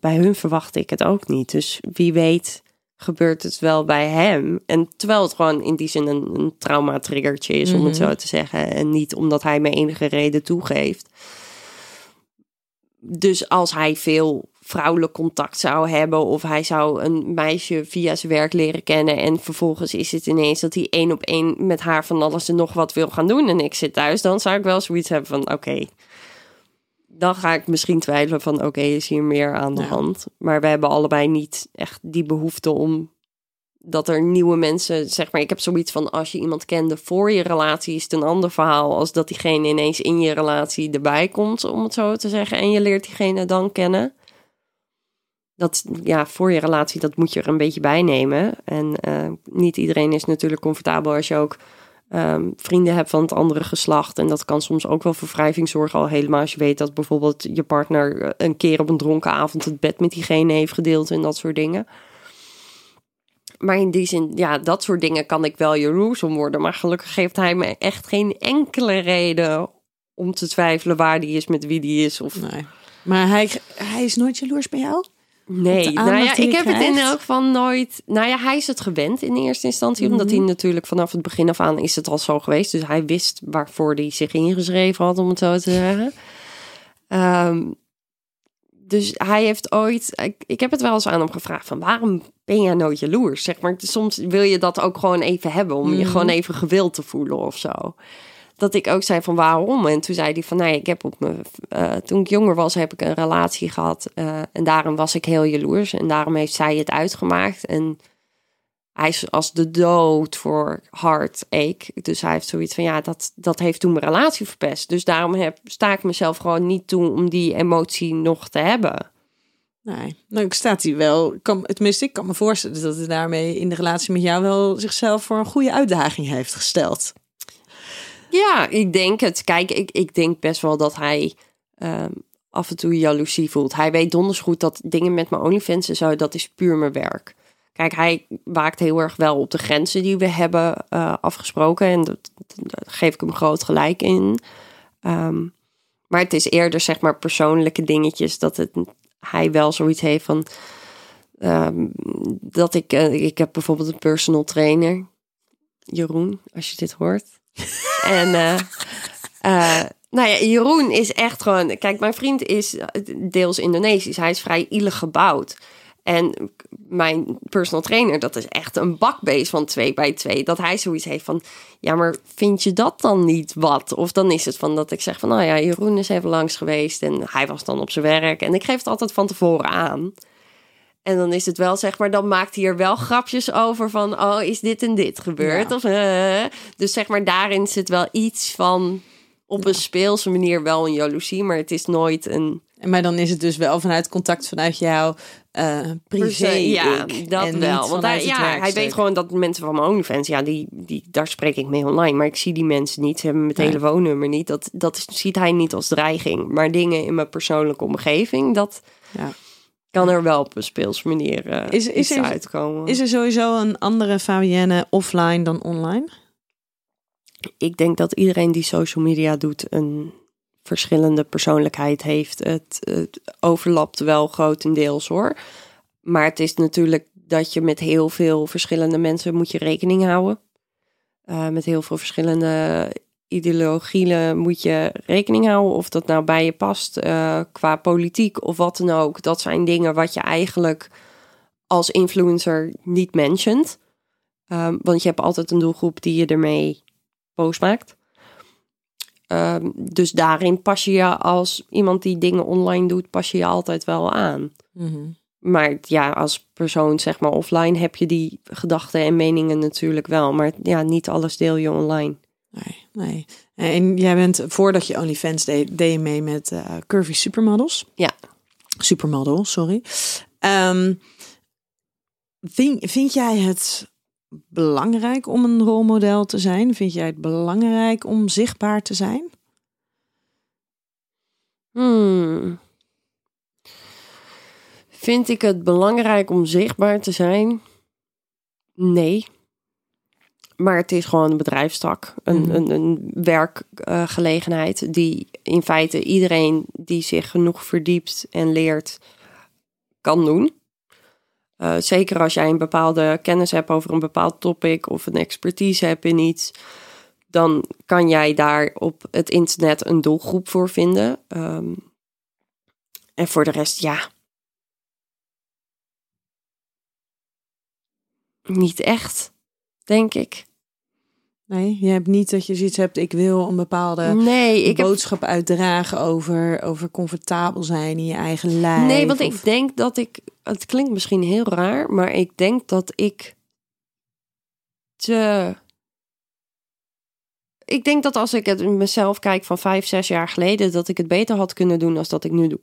bij hun verwacht ik het ook niet. Dus wie weet gebeurt het wel bij hem. En terwijl het gewoon in die zin een, een trauma-triggertje is, om het Mhm. zo te zeggen. En niet omdat hij me enige reden toegeeft. Dus als hij veel vrouwelijk contact zou hebben of hij zou een meisje via zijn werk leren kennen en vervolgens is het ineens dat hij één op één met haar van alles en nog wat wil gaan doen en ik zit thuis, dan zou ik wel zoiets hebben van oké, dan ga ik misschien twijfelen van oké, is hier meer aan de Ja. hand. Maar we hebben allebei niet echt die behoefte om dat er nieuwe mensen, zeg maar, ik heb zoiets van als je iemand kende voor je relatie is het een ander verhaal als dat diegene ineens in je relatie erbij komt, om het zo te zeggen, en je leert diegene dan kennen. Dat ja, voor je relatie, dat moet je er een beetje bij nemen. En eh, niet iedereen is natuurlijk comfortabel als je ook ehm, vrienden hebt van het andere geslacht. En dat kan soms ook wel voor wrijving zorgen, al helemaal als je weet dat bijvoorbeeld je partner eh, een keer op een dronken avond het bed met diegene heeft gedeeld en dat soort dingen. Maar in die zin, ja, dat soort dingen kan ik wel jaloers om worden. Maar gelukkig geeft hij me echt geen enkele reden om te twijfelen waar die is, met wie die is. Of Nee. Maar hij, hij is nooit jaloers bij jou? Nee, nou ja, ik heb het in elk geval nooit. Nou ja, hij is het gewend in eerste instantie, omdat Mhm. hij natuurlijk vanaf het begin af aan is het al zo geweest. Dus hij wist waarvoor hij zich ingeschreven had, om het zo te zeggen. Ehm, dus hij heeft ooit. Ik, ik heb het wel eens aan hem gevraagd: van waarom ben jij nooit jaloers? Zeg maar, soms wil je dat ook gewoon even hebben, om je Mhm. gewoon even gewild te voelen of zo dat ik ook zei van waarom. En toen zei hij van, nou, ik heb op me, eh, toen ik jonger was, heb ik een relatie gehad. eh, en daarom was ik heel jaloers. En daarom heeft zij het uitgemaakt. En hij is als de dood voor heartache. Dus hij heeft zoiets van, ja, dat, dat heeft toen mijn relatie verpest. Dus daarom heb, sta ik mezelf gewoon niet toe om die emotie nog te hebben. Nee. Nou, ik staat hij wel. Kan, tenminste, ik kan me voorstellen dat hij daarmee in de relatie met jou wel zichzelf voor een goede uitdaging heeft gesteld. Ja, ik denk het. Kijk, ik, ik denk best wel dat hij ehm, af en toe jaloezie voelt. Hij weet donders goed dat dingen met mijn OnlyFans en zo, dat is puur mijn werk. Kijk, hij waakt heel erg wel op de grenzen die we hebben eh, afgesproken. En dat, daar geef ik hem groot gelijk in. Ehm, maar het is eerder, zeg maar, persoonlijke dingetjes dat het, hij wel zoiets heeft van... ehm, dat ik, eh, ik heb bijvoorbeeld een personal trainer, Jeroen, als je dit hoort. En eh, eh, nou ja, Jeroen is echt gewoon. Kijk, mijn vriend is deels Indonesisch. Hij is vrij ielig gebouwd. En mijn personal trainer, dat is echt een bakbeest van twee bij twee. Dat hij zoiets heeft van, ja, maar vind je dat dan niet wat? Of dan is het van dat ik zeg van, nou ja, Jeroen is even langs geweest en hij was dan op zijn werk. En ik geef het altijd van tevoren aan. En dan is het wel, zeg maar, dan maakt hij er wel grapjes over van, oh, is dit en dit gebeurd? Ja. Of, eh, dus zeg maar, daarin zit wel iets van, op een speelse manier wel een jaloezie, maar het is nooit een... En Maar dan is het dus wel vanuit contact vanuit jouw eh privé. ja, ik dat wel. Want hij, ja, hij weet gewoon dat mensen van mijn OnlyFans, ja, die, die, daar spreek ik mee online. Maar ik zie die mensen niet. Ze hebben mijn Nee. telefoonnummer niet. Dat, dat is- ziet hij niet als dreiging. Maar dingen in mijn persoonlijke omgeving, dat Ja. Kan er wel op een speelse manier eh Is- is er- uitkomen. Is er sowieso een andere Fabienne offline dan online? ik denk dat iedereen die social media doet een verschillende persoonlijkheid heeft. Het, het overlapt wel grotendeels hoor. Maar het is natuurlijk dat je met heel veel verschillende mensen moet je rekening houden. Eh, met heel veel verschillende ideologieën moet je rekening houden. Of dat nou bij je past eh, qua politiek of wat dan ook. Dat zijn dingen wat je eigenlijk als influencer niet mentioned. Ehm, want je hebt altijd een doelgroep die je ermee boos maakt. Ehm, dus daarin pas je je als iemand die dingen online doet, pas je je altijd wel aan. Mhm. Maar ja, als persoon, zeg maar offline, heb je die gedachten en meningen natuurlijk wel. Maar ja, niet alles deel je online. Nee, nee. En jij bent, voordat je OnlyFans deed, deed je mee met eh, Curvy Supermodels. Ja. Supermodel, sorry. Ehm, vind, vind jij het belangrijk om een rolmodel te zijn? Vind jij het belangrijk om zichtbaar te zijn? Hmm. Vind ik het belangrijk om zichtbaar te zijn? Nee. Maar het is gewoon een bedrijfstak, een, Mhm. een, een werkgelegenheid die in feite iedereen die zich genoeg verdiept en leert kan doen. Eh, zeker als jij een bepaalde kennis hebt over een bepaald topic of een expertise hebt in iets, dan kan jij daar op het internet een doelgroep voor vinden. Ehm, en voor de rest, ja. Niet echt, denk ik. Nee, je hebt niet dat je zoiets hebt, ik wil een bepaalde Nee, ik heb boodschap uitdragen over, over comfortabel zijn in je eigen lijf. Nee, want of- ik denk dat ik. Het klinkt misschien heel raar, maar ik denk dat ik te. Ik denk dat als ik het mezelf kijk van vijf, zes jaar geleden, dat ik het beter had kunnen doen dan dat ik nu doe.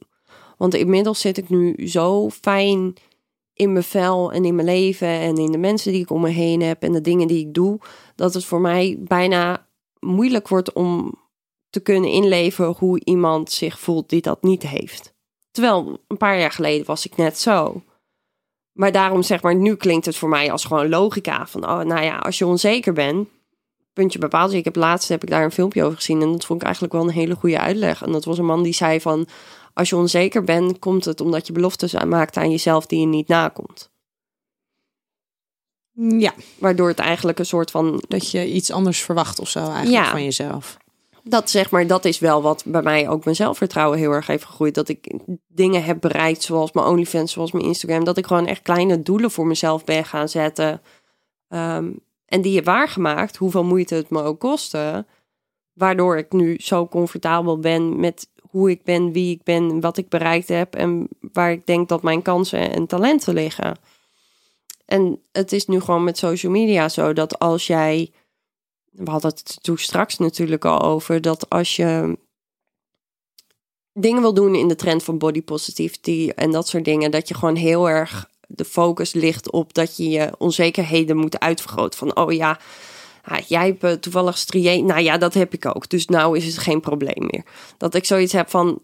Want inmiddels zit ik nu zo fijn in mijn vel en in mijn leven en in de mensen die ik om me heen heb en de dingen die ik doe, dat het voor mij bijna moeilijk wordt om te kunnen inleven hoe iemand zich voelt die dat niet heeft. Terwijl een paar jaar geleden was ik net zo. Maar daarom zeg maar, nu klinkt het voor mij als gewoon logica. Van, oh, nou ja, als je onzeker bent, puntje bepaald. Ik heb laatst heb ik daar een filmpje over gezien en dat vond ik eigenlijk wel een hele goede uitleg. En dat was een man die zei van, als je onzeker bent, komt het omdat je beloftes maakt aan jezelf die je niet nakomt. Ja, Waardoor het eigenlijk een soort van dat je iets anders verwacht of zo eigenlijk Ja. van jezelf. dat zeg maar, dat is wel wat bij mij ook mijn zelfvertrouwen heel erg heeft gegroeid. Dat ik dingen heb bereikt, zoals mijn OnlyFans, zoals mijn Instagram. Dat ik gewoon echt kleine doelen voor mezelf ben gaan zetten. Ehm, en die heb waargemaakt, hoeveel moeite het me ook kostte. Waardoor ik nu zo comfortabel ben met hoe ik ben, wie ik ben, wat ik bereikt heb. En waar ik denk dat mijn kansen en talenten liggen. En het is nu gewoon met social media zo dat als jij we hadden het toen straks natuurlijk al over dat als je dingen wil doen in de trend van body positivity en dat soort dingen, dat je gewoon heel erg de focus ligt op dat je je onzekerheden moet uitvergroten. Van oh ja, jij hebt eh, toevallig strié. Nou ja, dat heb ik ook. Dus nou is het geen probleem meer. Dat ik zoiets heb van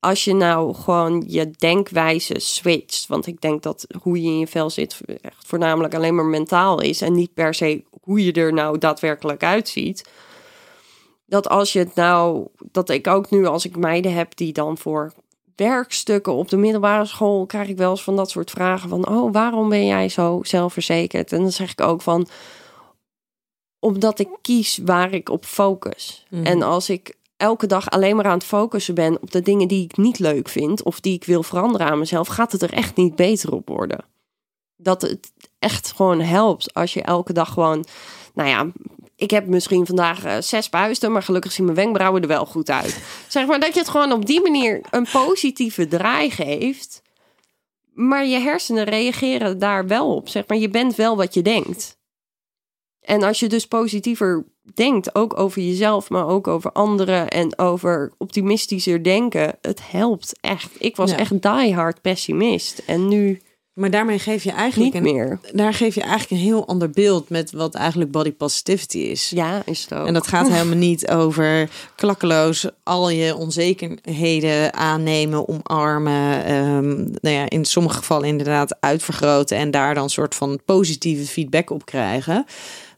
als je nou gewoon je denkwijze switcht. Want ik denk dat hoe je in je vel zit echt voornamelijk alleen maar mentaal is. En niet per se hoe je er nou daadwerkelijk uitziet. Dat als je het nou, dat ik ook nu als ik meiden heb die dan voor werkstukken op de middelbare school krijg ik wel eens van dat soort vragen van oh waarom ben jij zo zelfverzekerd en dan zeg ik ook van omdat ik kies waar ik op focus Mhm. en als ik elke dag alleen maar aan het focussen ben op de dingen die ik niet leuk vind of die ik wil veranderen aan mezelf gaat het er echt niet beter op worden dat het echt gewoon helpt als je elke dag gewoon nou ja ik heb misschien vandaag eh, zes puisten, maar gelukkig zien mijn wenkbrauwen er wel goed uit. Zeg maar dat je het gewoon op die manier een positieve draai geeft. Maar je hersenen reageren daar wel op. Zeg maar, je bent wel wat je denkt. En als je dus positiever denkt, ook over jezelf, maar ook over anderen en over optimistischer denken, het helpt echt. Ik was Ja. echt diehard pessimist en nu Maar daarmee geef je eigenlijk niet een, meer. daar geef je eigenlijk een heel ander beeld met wat eigenlijk body positivity is. Ja, is het ook. En dat gaat helemaal niet over klakkeloos al je onzekerheden aannemen, omarmen. ehm, nou ja, in sommige gevallen inderdaad uitvergroten en daar dan soort van positieve feedback op krijgen.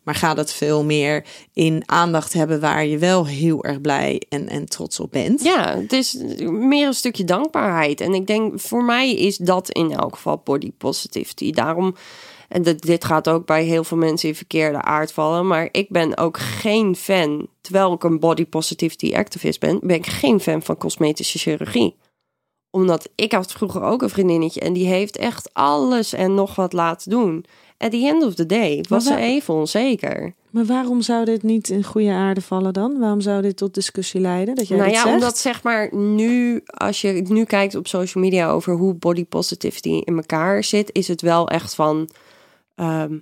Maar gaat het veel meer in aandacht hebben waar je wel heel erg blij en, en trots op bent. Ja, het is meer een stukje dankbaarheid. En ik denk, voor mij is dat in elk geval body positivity. Daarom, en dit, dit gaat ook bij heel veel mensen in verkeerde aard vallen. Maar ik ben ook geen fan, terwijl ik een body positivity activist ben, ben ik geen fan van cosmetische chirurgie. Omdat ik had vroeger ook een vriendinnetje en die heeft echt alles en nog wat laten doen. At the end of the day was ze even onzeker. Maar waarom zou dit niet in goede aarde vallen dan? Waarom zou dit tot discussie leiden? Dat jij nou ja, zegt? omdat zeg maar nu, als je nu kijkt op social media over hoe body positivity in elkaar zit, is het wel echt van ehm,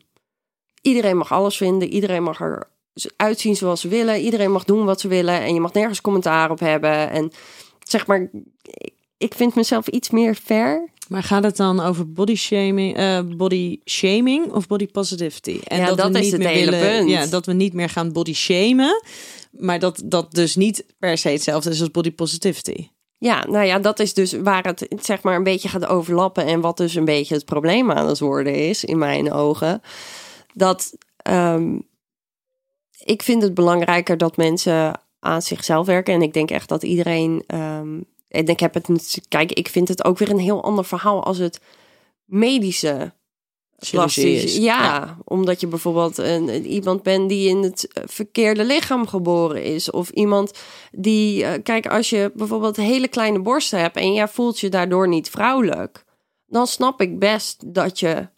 iedereen mag alles vinden, iedereen mag er uitzien zoals ze willen, iedereen mag doen wat ze willen en je mag nergens commentaar op hebben. En zeg maar, ik vind mezelf iets meer fair. Maar gaat het dan over body shaming, eh, body shaming of body positivity? En Ja, dat we is niet het meer hele willen, punt. Ja, dat we niet meer gaan body shamen, maar dat dat dus niet per se hetzelfde is als body positivity. Ja, nou ja, dat is dus waar het zeg maar een beetje gaat overlappen. En wat dus een beetje het probleem aan het worden is, in mijn ogen. Dat ehm, ik vind het belangrijker dat mensen aan zichzelf werken. En ik denk echt dat iedereen. ehm, en ik heb het. Kijk, ik vind het ook weer een heel ander verhaal als het medische. Plastisch. is. Ja, omdat je bijvoorbeeld een, iemand bent die in het eh, verkeerde lichaam geboren is. Of iemand die, eh, kijk, als je bijvoorbeeld hele kleine borsten hebt en jij voelt je daardoor niet vrouwelijk, dan snap ik best dat je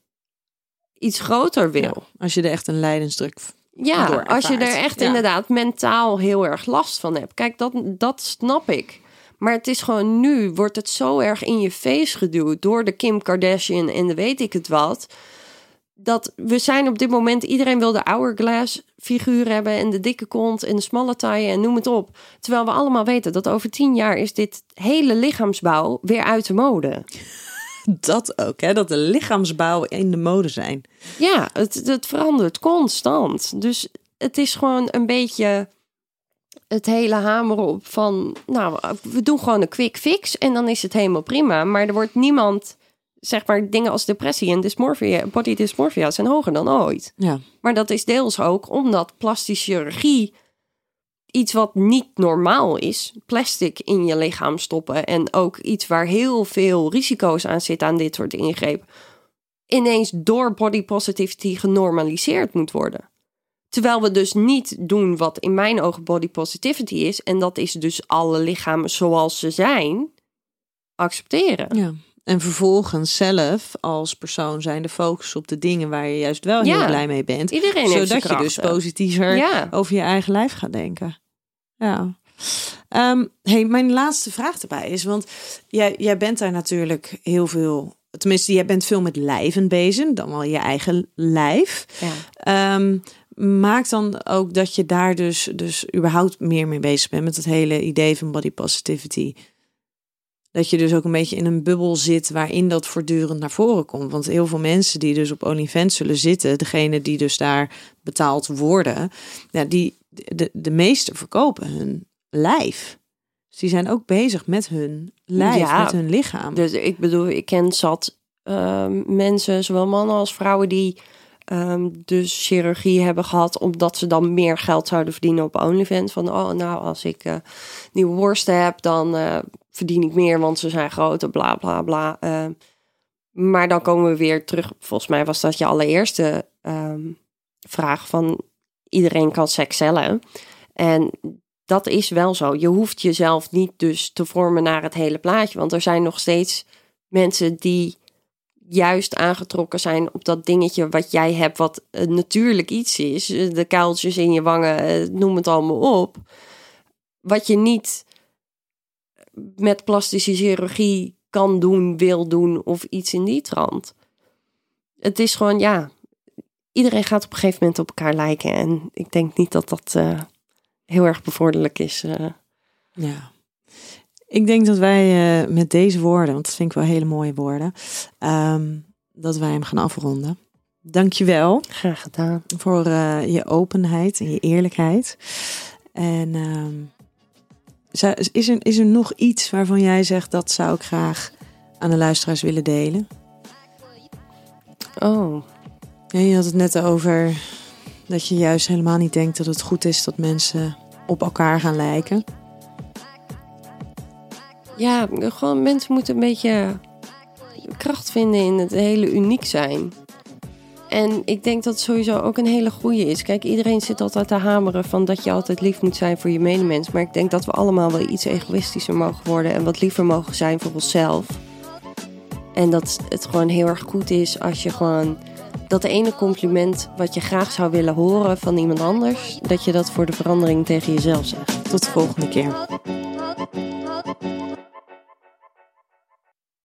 iets groter wil. Ja, als je er echt een lijdensdruk Ja, als je er echt Ja. inderdaad mentaal heel erg last van hebt. Kijk, dat, dat snap ik. Maar het is gewoon nu, wordt het zo erg in je face geduwd door de Kim Kardashian en de weet ik het wat. Dat we zijn op dit moment, iedereen wil de hourglass figuur hebben en de dikke kont en de smalle taille en noem het op. Terwijl we allemaal weten dat over tien jaar is dit hele lichaamsbouw weer uit de mode. Dat ook, hè? dat de lichaamsbouw in de mode zijn. Ja, het, het verandert constant. Dus het is gewoon een beetje het hele hameren op van... Nou, we doen gewoon een quick fix en dan is het helemaal prima. Maar er wordt niemand... Zeg maar, dingen als depressie en dysmorphia, body dysmorphia zijn hoger dan ooit. Ja. Maar dat is deels ook omdat plastische chirurgie iets wat niet normaal is, plastic in je lichaam stoppen en ook iets waar heel veel risico's aan zitten aan dit soort ingrepen, ineens door body positivity genormaliseerd moet worden. Terwijl we dus niet doen wat in mijn ogen body positivity is, en dat is dus alle lichamen zoals ze zijn, accepteren. ja. En vervolgens zelf als persoon zijn de focus op de dingen waar je juist wel heel Ja. blij mee bent. Iedereen zodat je dus positiever Ja. over je eigen lijf gaat denken. Ja. Ehm, hey, mijn laatste vraag erbij is, want jij, jij bent daar natuurlijk heel veel, tenminste, jij bent veel met lijven bezig, dan wel je eigen lijf. Ja. Ehm, maakt dan ook dat je daar dus, dus überhaupt meer mee bezig bent met het hele idee van body positivity. Dat je dus ook een beetje in een bubbel zit waarin dat voortdurend naar voren komt. Want heel veel mensen die dus op OnlyFans zullen zitten, degene die dus daar betaald worden, ja, die, de, de meeste verkopen hun lijf. Dus die zijn ook bezig met hun lijf, Ja. met hun lichaam. Dus ik bedoel, ik ken zat ehm, mensen, zowel mannen als vrouwen, die ehm, dus chirurgie hebben gehad, omdat ze dan meer geld zouden verdienen op OnlyFans. Van, oh, nou, als ik eh, nieuwe worsten heb, dan eh, verdien ik meer, want ze zijn groter, bla bla bla. Ehm, maar dan komen we weer terug. Volgens mij was dat je allereerste ehm, vraag van iedereen kan seks cellen. En dat is wel zo. Je hoeft jezelf niet dus te vormen naar het hele plaatje. Want er zijn nog steeds mensen die juist aangetrokken zijn op dat dingetje wat jij hebt, wat een natuurlijk iets is. Eh, De kuiltjes in je wangen, eh, noem het allemaal op. Wat je niet met plastische chirurgie kan doen, wil doen of iets in die trant. Het is gewoon, ja, iedereen gaat op een gegeven moment op elkaar lijken. En ik denk niet dat dat eh, heel erg bevorderlijk is. eh. Ja. Ik denk dat wij eh, met deze woorden, want dat vind ik wel hele mooie woorden, ehm, dat wij hem gaan afronden. Dankjewel Graag gedaan. voor eh, je openheid en je eerlijkheid. En ehm, is, er, is er nog iets waarvan jij zegt dat zou ik graag aan de luisteraars willen delen? Oh, Ja, je had het net over dat je juist helemaal niet denkt dat het goed is dat mensen op elkaar gaan lijken. Ja, gewoon mensen moeten een beetje kracht vinden in het hele uniek zijn. En ik denk dat het sowieso ook een hele goede is. Kijk, iedereen zit altijd te hameren van dat je altijd lief moet zijn voor je medemens. Maar ik denk dat we allemaal wel iets egoïstischer mogen worden en wat liever mogen zijn voor onszelf. En dat het gewoon heel erg goed is als je gewoon dat ene compliment wat je graag zou willen horen van iemand anders, dat je dat voor de verandering tegen jezelf zegt. Tot de volgende keer.